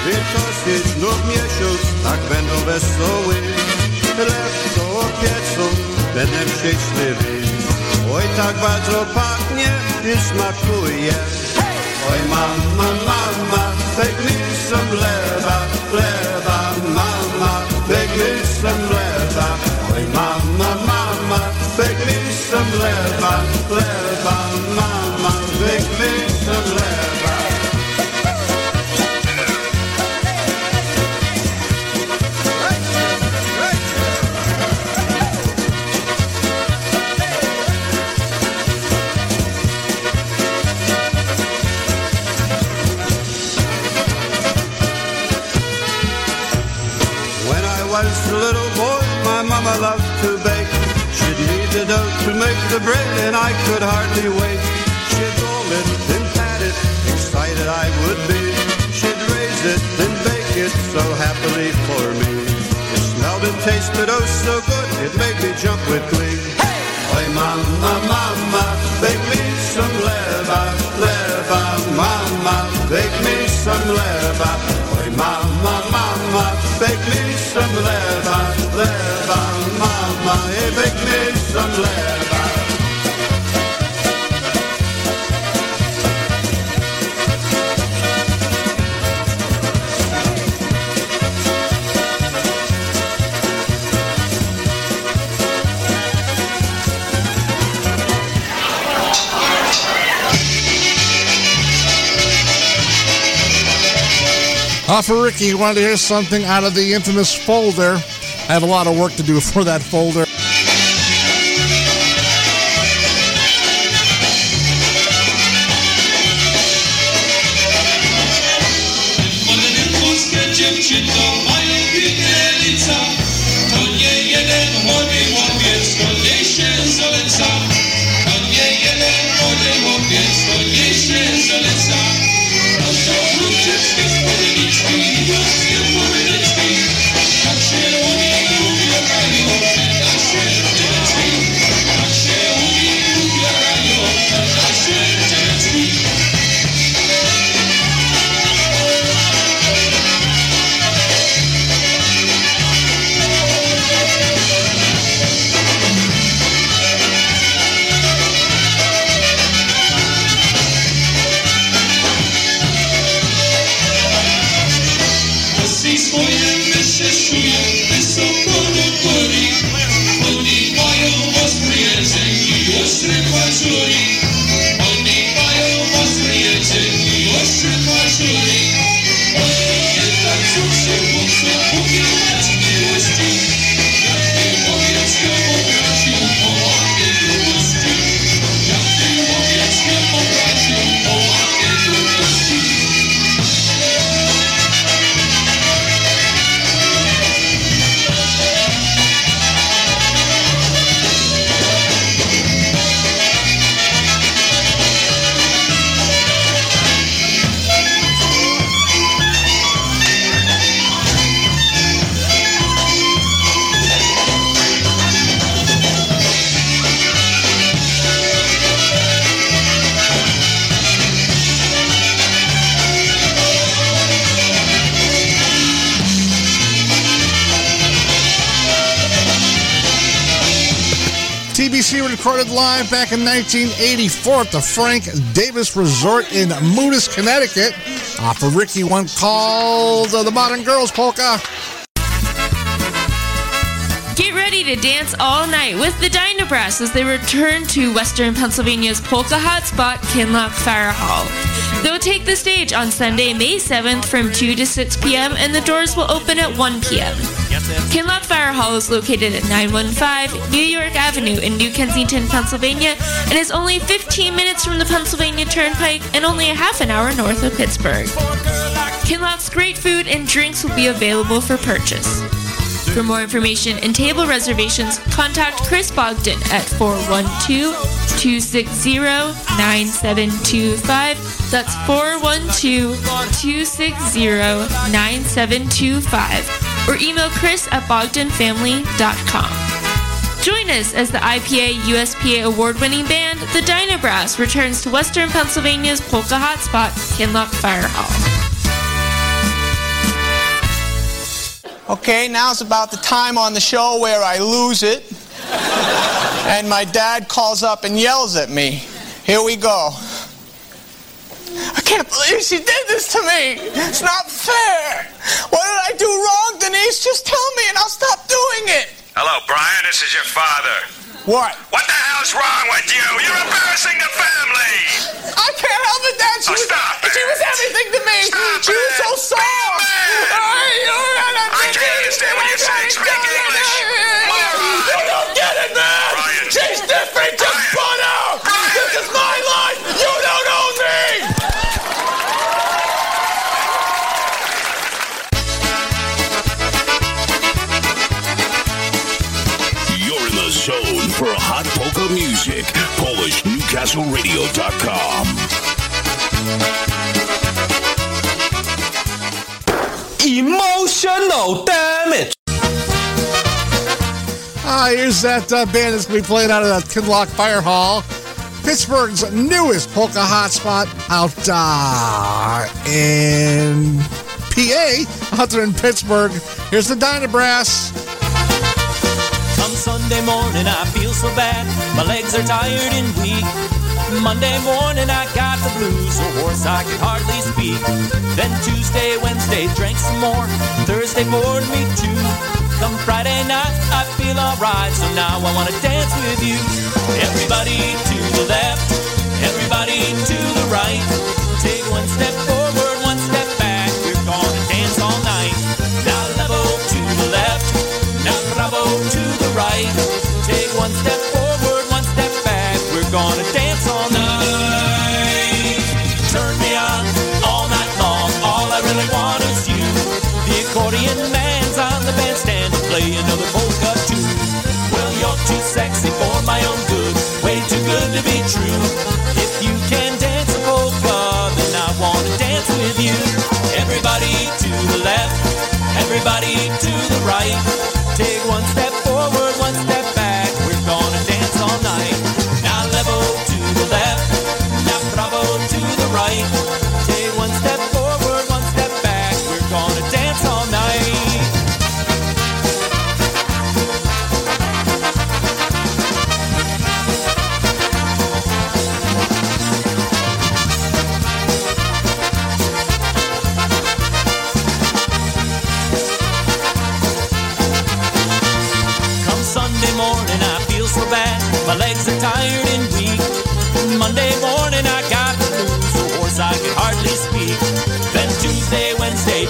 Wielkości znów miesiąc, tak będą wesoły. Chleb to opiecą, będę szczęśliwy. Oj, tak bardzo pachnie i smakuje. Oj, mama, I would be. She'd raise it, then bake it so happily for me. It smelled and tasted oh so good, it made me jump with glee. Hey, mama, mama, bake me some leva, leva, mama, bake me some leva. Hey, mama, mama, bake me some leva, leva, mama, hey, bake me some leva. Uh, for Ricky, you wanted to hear something out of the infamous folder. I have a lot of work to do for that folder. Back in 1984 at the Frank Davis Resort in Moodus, Connecticut. Of Ricky, one called the Modern Girls Polka. Get ready to dance all night with the Dynabrass as they return to Western Pennsylvania's polka hotspot, Kinloch Fire Hall. They'll take the stage on Sunday, May 7th from 2 to 6 p.m., and the doors will open at 1 p.m. Kinloch Fire Hall is located at 915 New York Avenue in New Kensington, Pennsylvania, and is only 15 minutes from the Pennsylvania Turnpike and only a half an hour north of Pittsburgh. Kinloch's great food and drinks will be available for purchase. For more information and table reservations, contact Chris Bogdan at 412-260-9725. That's 412-260-9725. Or email Chris at bogdanfamily.com. Join us as the IPA USPA award-winning band, the Dynabrass, returns to Western Pennsylvania's polka hotspot, Kinloch Fire Hall. Okay, now's about the time on the show where I lose it. and my dad calls up and yells at me. Here we go. I can't believe she did this to me. It's not fair. What did I do wrong, Denise? Just tell me and I'll stop doing it. Hello, Brian. This is your father. What? What the hell's wrong with you? You're embarrassing the family. I can't help it, Dad. She, Oh, was, stop she was everything to me. she was so soft. I can't understand what you're saying. Speak English. You don't get it, man. Brian. She's different. Just out. PolishNewcastleRadio.com. Emotional damage. Ah, here's that uh, band that's going to be playing out of the Kinloch Fire Hall. Pittsburgh's newest polka hotspot out uh, in PA, out there in Pittsburgh. Here's the Dynabrass. Come Sunday morning, I feel so bad. My legs are tired and weak. Monday morning, I got the blues, so hoarse I could hardly speak. Then Tuesday, Wednesday, drank some more. Thursday bored me too. Come Friday night, I feel alright, so now I wanna dance with you. Everybody to the left, everybody to the right. Take one step forward, step forward, one step back. We're gonna dance all night. Turn me on all night long. All I really want is you. The accordion man's on the bandstand to play another polka tune. Well, you're too sexy for my own good. Way too good to be true. If you can dance a polka, then I wanna dance with you. Everybody to the left, everybody to the right.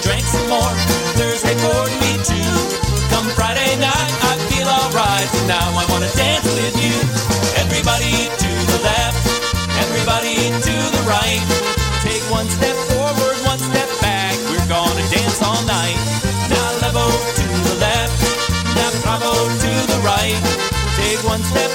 Drank some more. Thursday bored me too. Come Friday night, I feel alright, now I wanna dance with you. Everybody to the left, everybody to the right. Take one step forward, one step back. We're gonna dance all night. Now level to the left, now bravo to the right. Take one step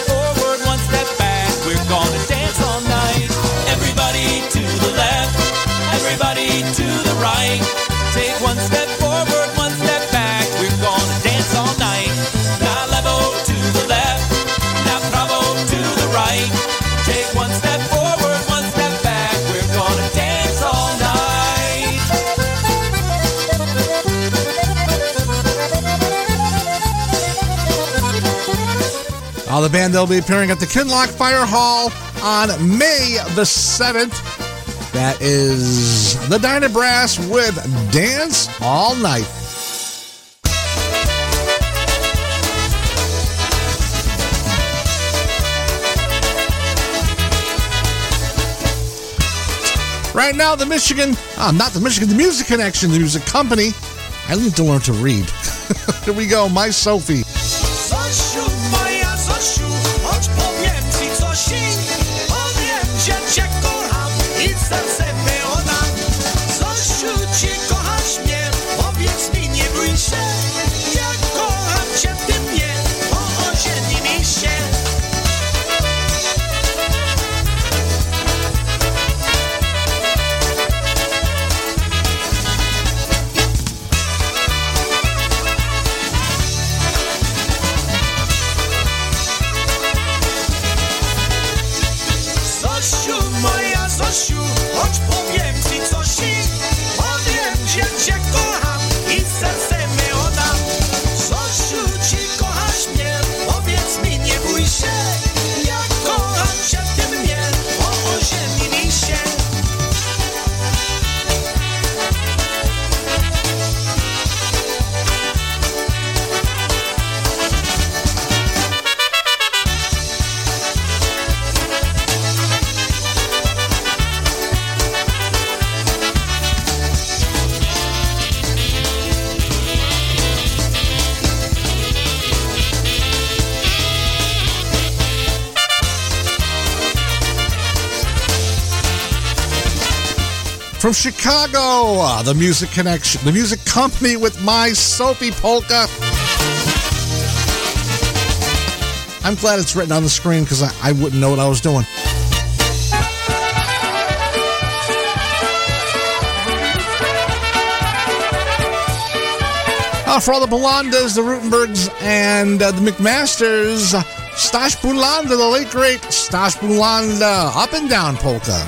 band they'll be appearing at the Kinloch Fire Hall on May the 7th. That is the Dynabrass with Dance All Night. Right now, the Michigan, uh, not the Michigan, the Music Connection, the music company. I need to learn to read. Here we go, my Sophie. Chicago, uh, the Music Connection, the music company with my Soapy Polka. I'm glad it's written on the screen because I, I wouldn't know what I was doing. Uh, for all the Belandas, the Rutenbergs, and uh, the McMasters, uh, Stash Bulanda, the late great Stash Bulanda, up and down polka.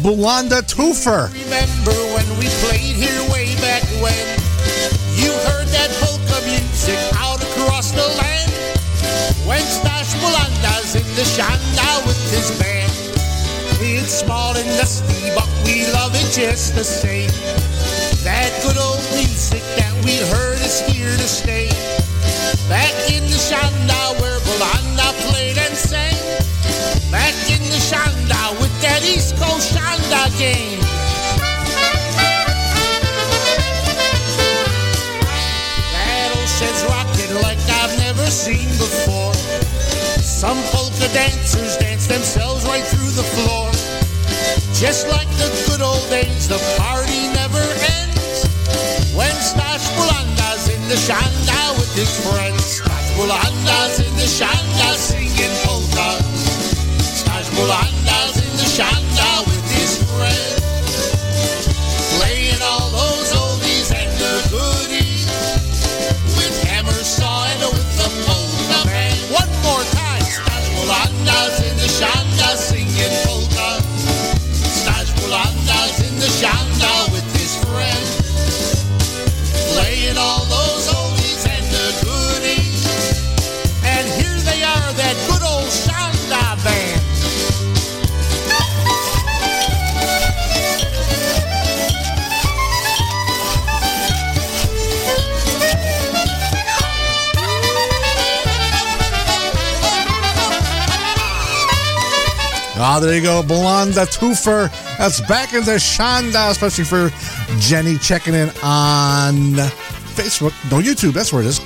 Bulanda Twofer. Remember when we played here way back when? You heard that polka music out across the land. When Stash Bulanda's in the Shana with his band. It's small and dusty, but we love it just the same. That good old music that we heard is here to stay. Back in the Shanda where Bulanda played and sang. Back in the Shanda with that East Coast Shanda game. That ocean's rocking like I've never seen before. Some polka dancers dance themselves right through the floor. Just like the good old days, the party never ends. When Stash Bulanda's in the Shanda with his friends. Stash Bulanda's in the Shanda singing polka. Stash Bulanda's in the Shanda there you go. Bulanda Twofer. That's back into Shanda, especially for Jenny checking in on Facebook. No, YouTube. That's where it is.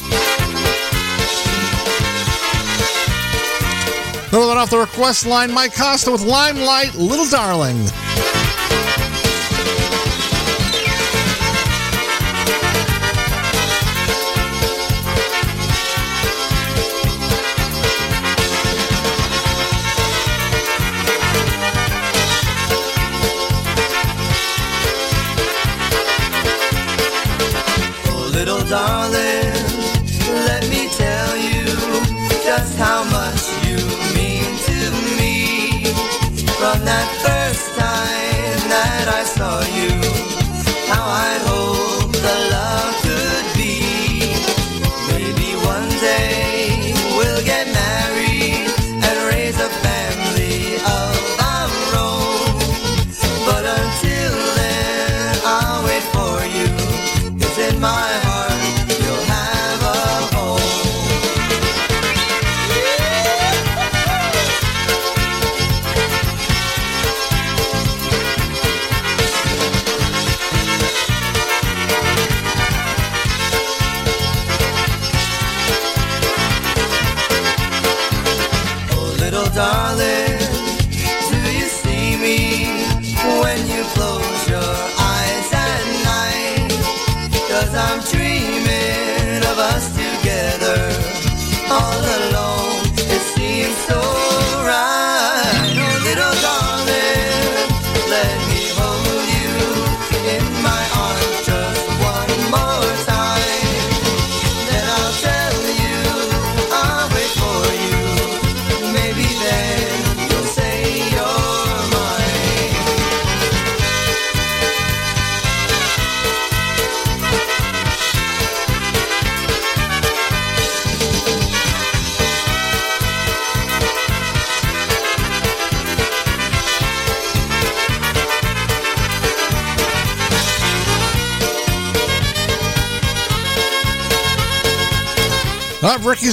One off the request line. Mike Costa with Limelight, Little Darling.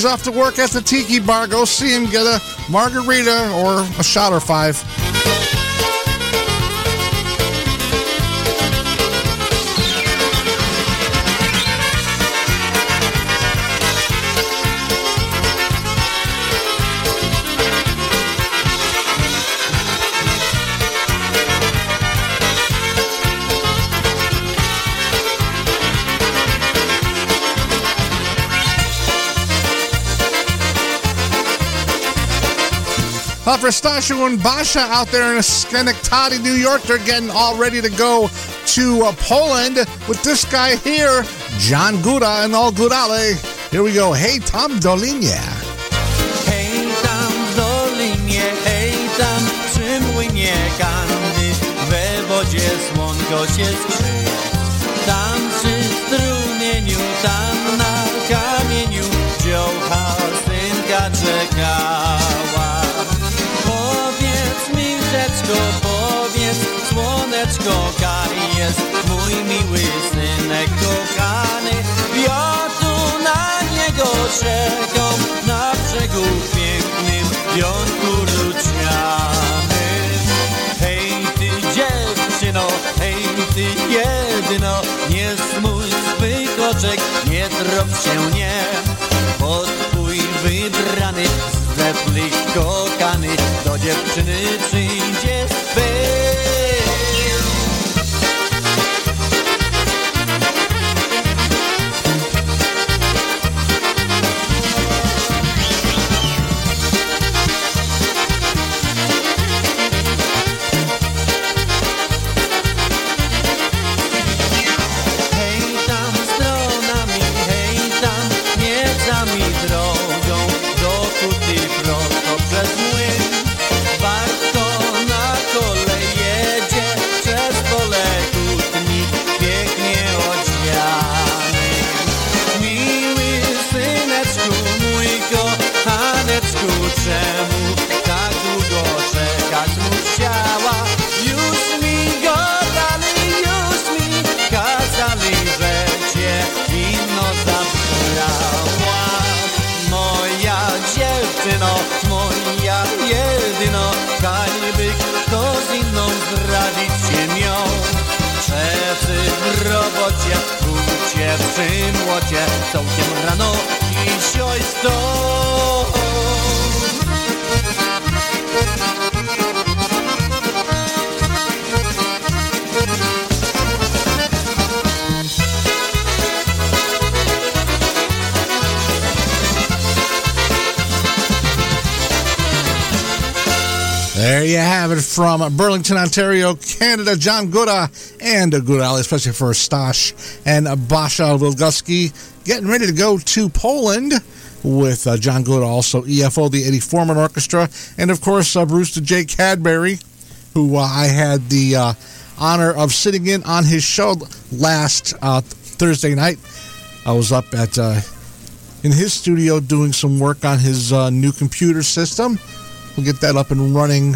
Ricky's off to work at the Tiki Bar. Go see him get a margarita or a shot or five. Stasio and Basha out there in Schenectady, New York, they're getting all ready to go to uh, Poland with this guy here, John Gora and all Gorale. Here we go. Hey, Tom Dolinie. Hej tam przy strumieniu, tam na kamieniu synka czekała Rzeczko, powiedz słoneczko Kaj jest mój miły synek kochany. Ja tu na niego czekam Na brzegu pięknym jąku rucianym Hej ty dziewczyno, hej ty jedyno Nie smuj swych oczek, nie trop się nie Bo twój wybrany Herzlich kochany, do dziewczyny przyjdzie swej. Przy młocie Całkiem rano i There you have it from Burlington, Ontario, Canada. John Gora and a Gorale, especially for Stash and Basha Wilguski, getting ready to go to Poland with uh, John Gora, also EFO, the Eddie Foreman Orchestra, and of course uh, Brewster J. Cadbury, who uh, I had the uh, honor of sitting in on his show last uh, Thursday night. I was up at uh, in his studio doing some work on his uh, new computer system. We'll get that up and running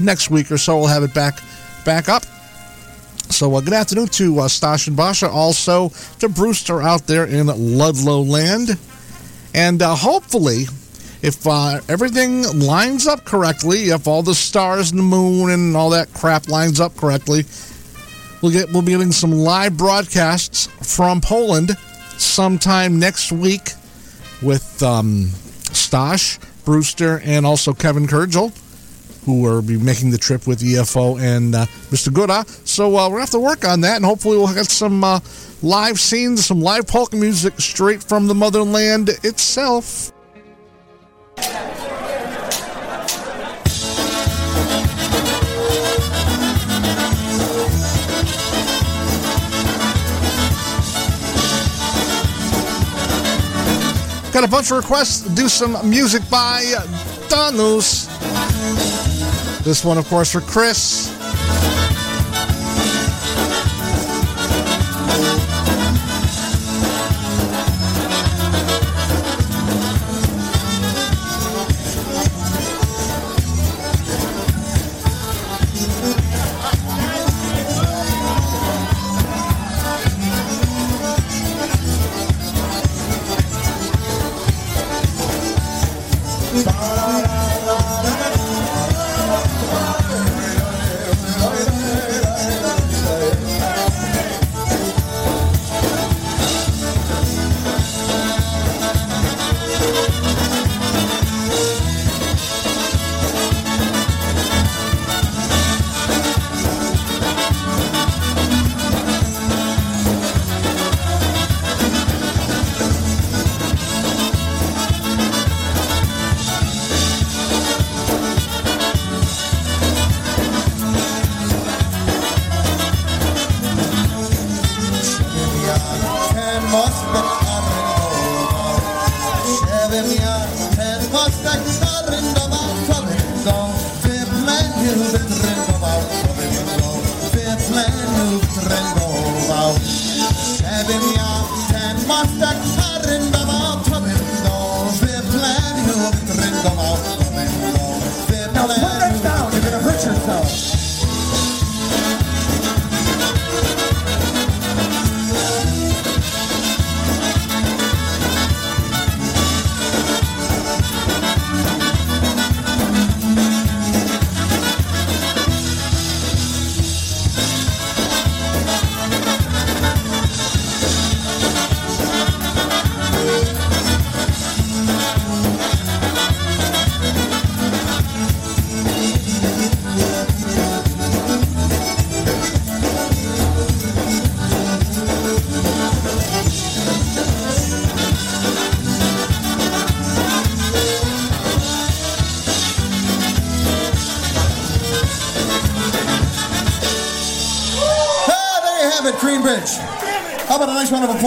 next week or so. We'll have it back back up. So uh, good afternoon to uh, Stash and Basha, also to Brewster out there in Ludlow Land. And uh, hopefully, if uh, everything lines up correctly, if all the stars and the moon and all that crap lines up correctly, we'll get we'll be getting some live broadcasts from Poland sometime next week with um, Stash, Brewster, and also Kevin Kurgel, who will be making the trip with EFO and uh, Mr. Gora. So uh, we're going to have to work on that, and hopefully we'll get some uh, live scenes, some live polka music straight from the motherland itself. Got a bunch of requests to do some music by Danus. This one, of course, for Chris.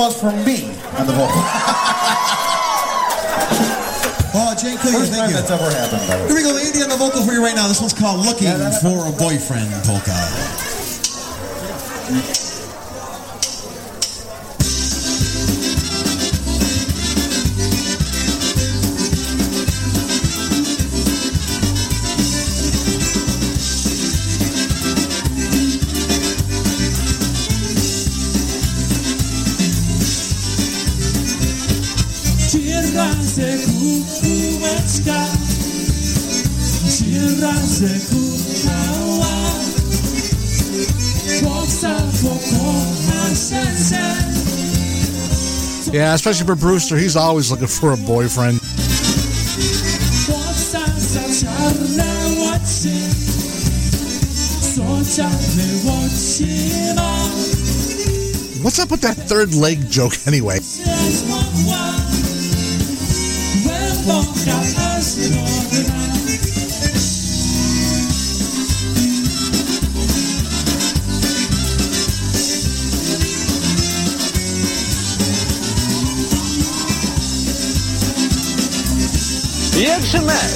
Applause for me on the vocal? Oh, Jane Clear, First thank you. that's ever happened, by the way. Here we go, Andy on the vocal for you right now. This one's called Looking for a Boyfriend Polka. Yeah, especially for Brewster, he's always looking for a boyfriend. What's up with that third leg joke anyway?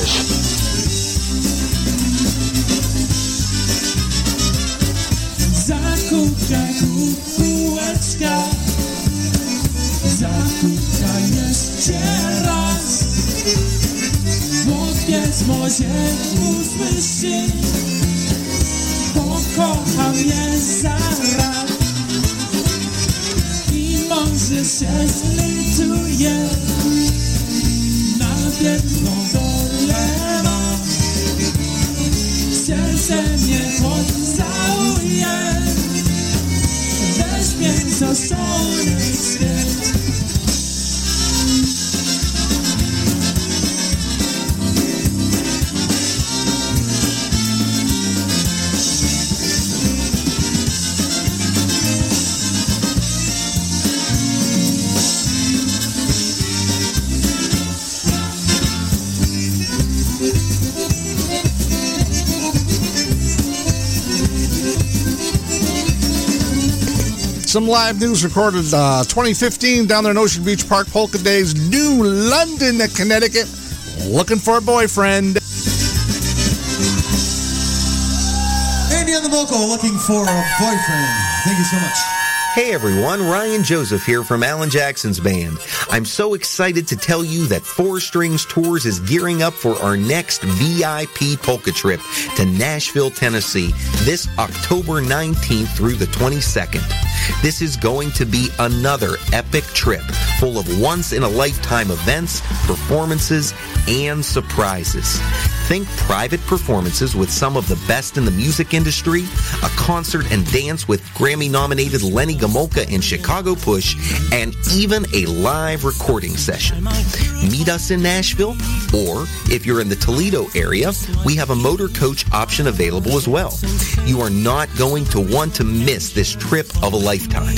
też. Zakupka kukułeczka Zakupka jeszcze raz. Bo pies może usłyszy Pokocha mnie zaraz. I może się zlituje Na biedny za Some live news recorded uh, 2015 down there in Ocean Beach Park Polka Days, New London, Connecticut. Looking for a boyfriend. Andy on the vocal, looking for a boyfriend. Thank you so much. Hey everyone, Ryan Joseph here from Alan Jackson's band. I'm so excited to tell you that Four Strings Tours is gearing up for our next VIP polka trip to Nashville, Tennessee this October 19th through the 22nd. This is going to be another epic trip full of once in a lifetime events, performances, and surprises. Think private performances with some of the best in the music industry, a concert and dance with Grammy nominated Lenny Gomulka and Chicago Push, and even a live recording session. Meet us in Nashville, or if you're in the Toledo area, we have a motor coach option available as well. You are not going to want to miss this trip of a lifetime.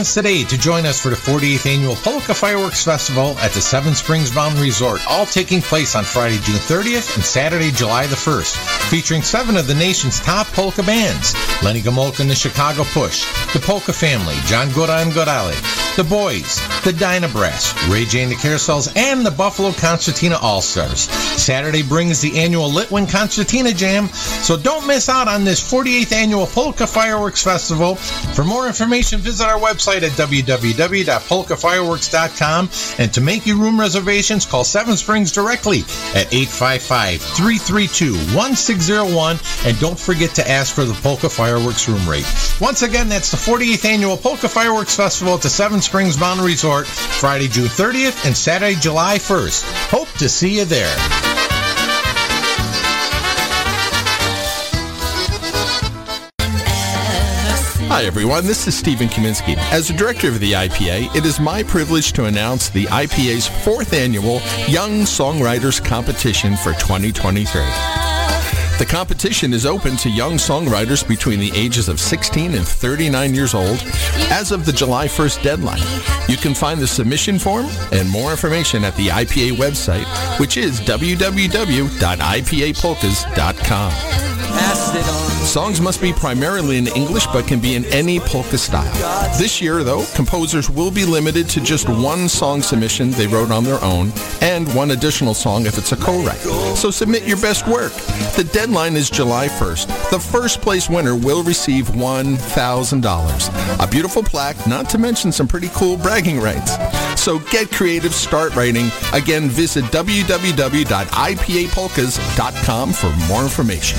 Plans today to join us for the 48th annual Polka Fireworks Festival at the Seven Springs Mountain Resort, all taking place on Friday, June 30th and Saturday, July the 1st, featuring seven of the nation's top polka bands Lenny Gomulka and the Chicago Push, the Polka Family, John Gora and Gorale, the Boys, the Dynabrass, Ray J and the Carousels, and the Buffalo Concertina All Stars. Saturday brings the annual Litwin Concertina Jam, so don't miss out on this 48th annual Polka Fireworks Festival. For more information, visit our website at www.polkafireworks.com. And to make your room reservations, call Seven Springs directly at 855 332 1601. And don't forget to ask for the Polka Fireworks room rate. Once again, that's the 48th annual Polka Fireworks Festival at the Seven Springs Mountain Resort, Friday, June 30th and Saturday, July 1st. Hope to see you there. Hi, everyone. This is Stephen Kaminsky. As the director of the IPA, it is my privilege to announce the IPA's fourth annual Young Songwriters Competition for 2023. The competition is open to young songwriters between the ages of 16 and 39 years old as of the July 1st deadline. You can find the submission form and more information at the IPA website, which is www.ipapolkas.com. Songs must be primarily in English but can be in any polka style. This year, though, composers will be limited to just one song submission they wrote on their own and one additional song if it's a co-write. So submit your best work. The deadline is July 1st. The first place winner will receive $1,000. A beautiful plaque, not to mention some pretty cool bragging rights. So get creative, start writing. Again, visit www.ipapolkas.com for more information.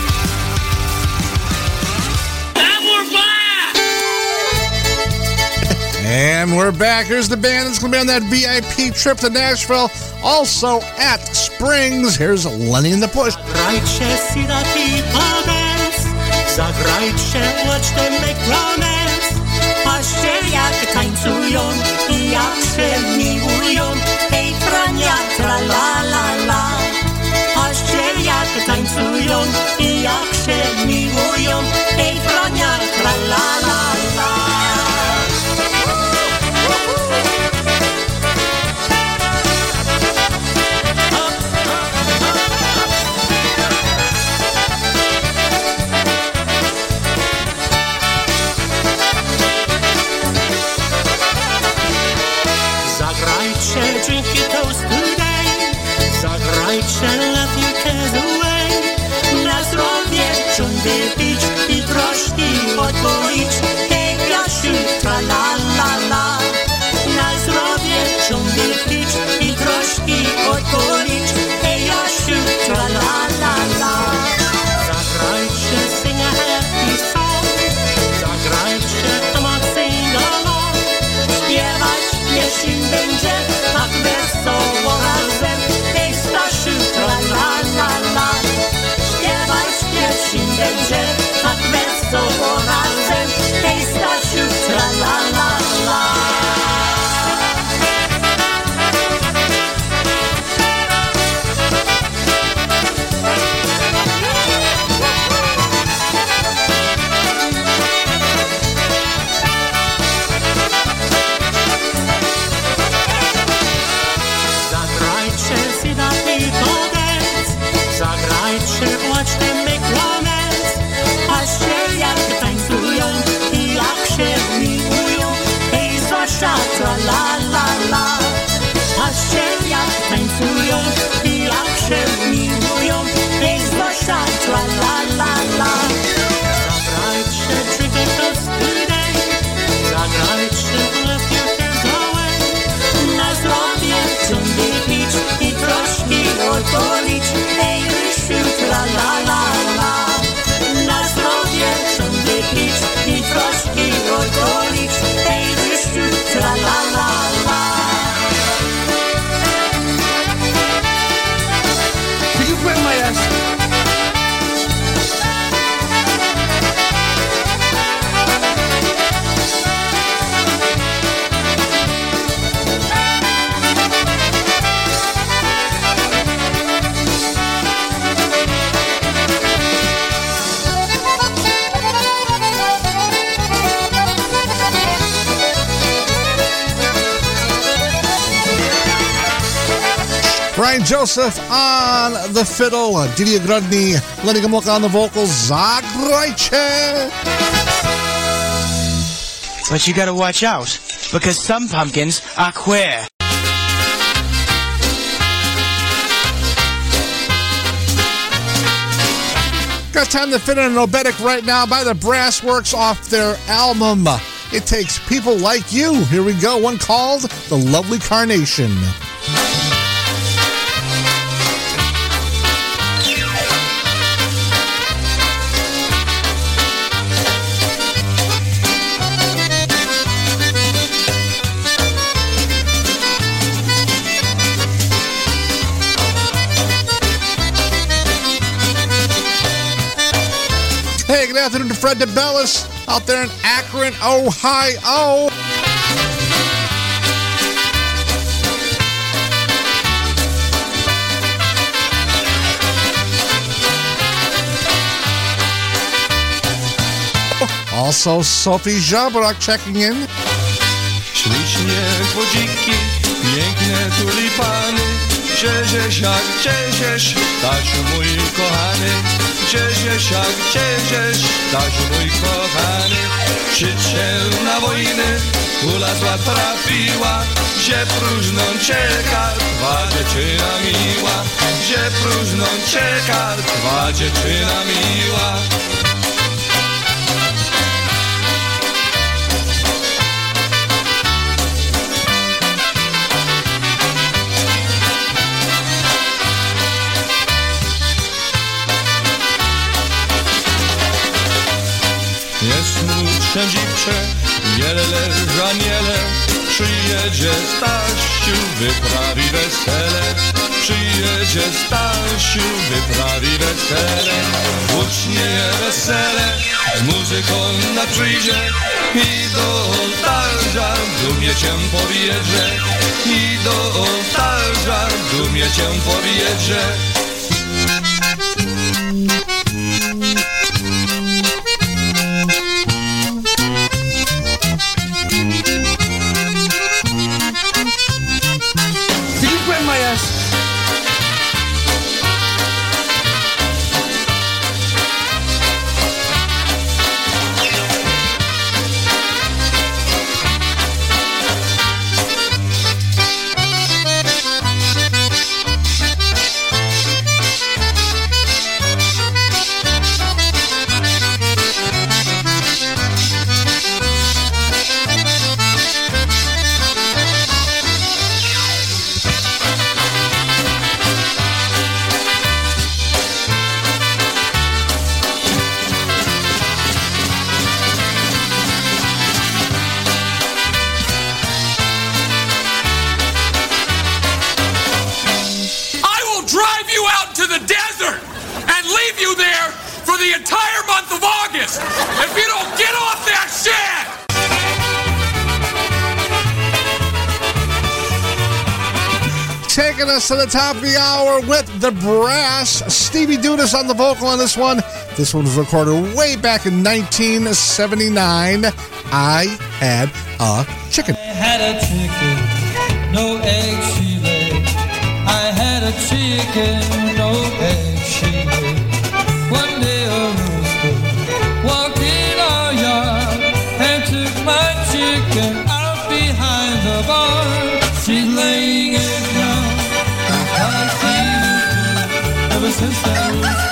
And we're back. Here's the band that's going to be on that VIP trip to Nashville. Also at Springs. Here's Lenny and the Push. Zagrajcie Patrzcie jak tańcują i jak się miłują, hej tra la la la. Patrzcie jak tańcują i jak się miłują, hej tra la la. Zagrajcie let you away Na zdrowie pić i troszki odpolić Ryan Joseph on the fiddle, uh, Didier Grudny, Lenny Gomulka on the vocals, Zagrajce. But you gotta watch out, because some pumpkins are queer. Got time to fit in an oberek right now by the Brass Works off their album. It takes people like you. Here we go. One called The Lovely Carnation. Good afternoon to Fred DeBellis out there in Akron, Ohio. Also, Sophie Jabrak checking in. Piękne tulipany Cieszysiak, cieszysz, Tasiu mój kochany. Cieszysiak, cieszysz, Tasiu mój kochany. Krzycz się na wojny, kula zła trafiła. Gdzie próżną czeka, dwa dziewczyna miła. Gdzie próżną czeka, dwa dziewczyna miła. Młodsze dziwcze, wiele żaniele Przyjedzie Stasiu, wyprawi wesele. Przyjedzie Stasiu, wyprawi wesele. Ucznie wesele, z muzyką na przyjdzie. I do ołtarza dumie cię powiedzie I do ołtarza dumie cię powiedzie top of the hour with the brass. Stevie Dudas on the vocal on this one. This one was recorded way back in 1979. I had a chicken. I had a chicken, no egg she laid. I had a chicken, no egg to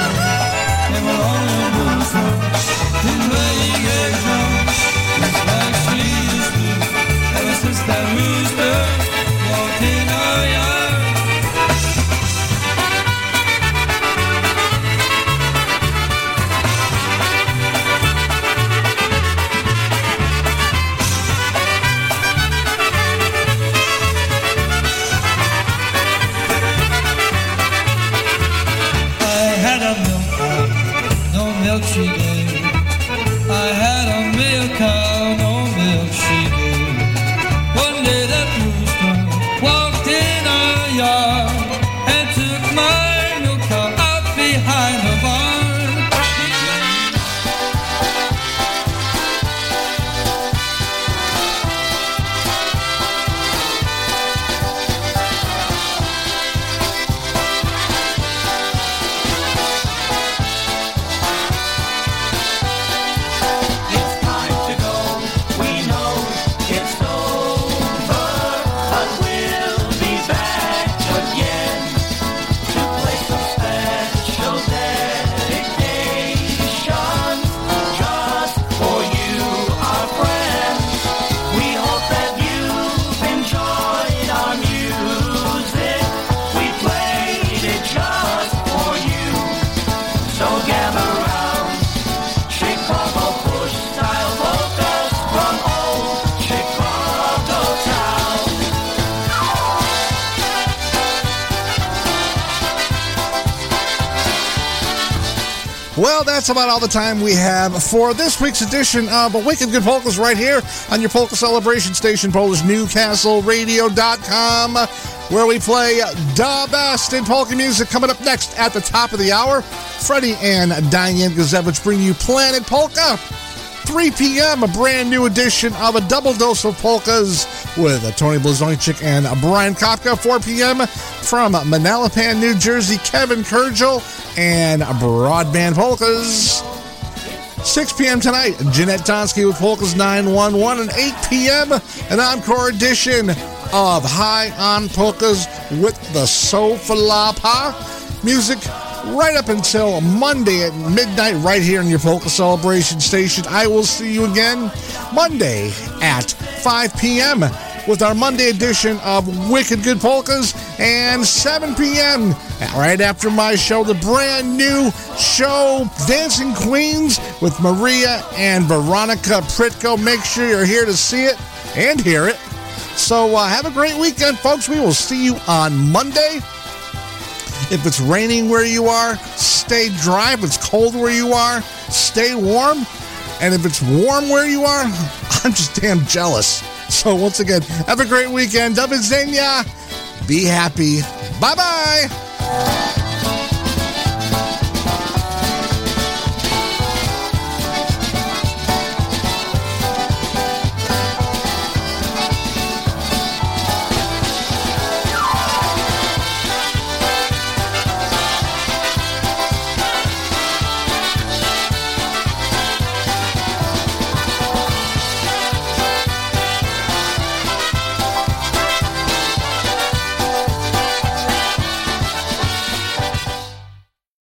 that's about all the time we have for this week's edition of A Wicked Good Polkas right here on your Polka Celebration Station, PolishNewcastleRadio.com, where we play the best in polka music. Coming up next at the top of the hour, Freddie and Diane Gazevich bring you Planet Polka. 3 p.m., a brand new edition of a double dose of polkas with Tony Blazonczyk and Brian Kopka. 4 p.m. from Manalapan, New Jersey, Kevin Kurgel and Broadband Polkas. 6 p.m. tonight, Jeanette Tonsky with Polkas 911, and 8 p.m., an encore edition of High on Polkas with the Sofalapa. Music right up until Monday at midnight, right here in your Polka Celebration Station. I will see you again Monday at 5 p.m. with our Monday edition of Wicked Good Polkas, and 7 p.m. right after my show, the brand new show Dancing Queens with Maria and Veronica Pritko. Make sure you're here to see it and hear it. So uh, have a great weekend, folks. We will see you on Monday. If it's raining where you are, stay dry. If it's cold where you are, stay warm. And if it's warm where you are, I'm just damn jealous. So once again, have a great weekend. Zenia. Be happy. Bye bye.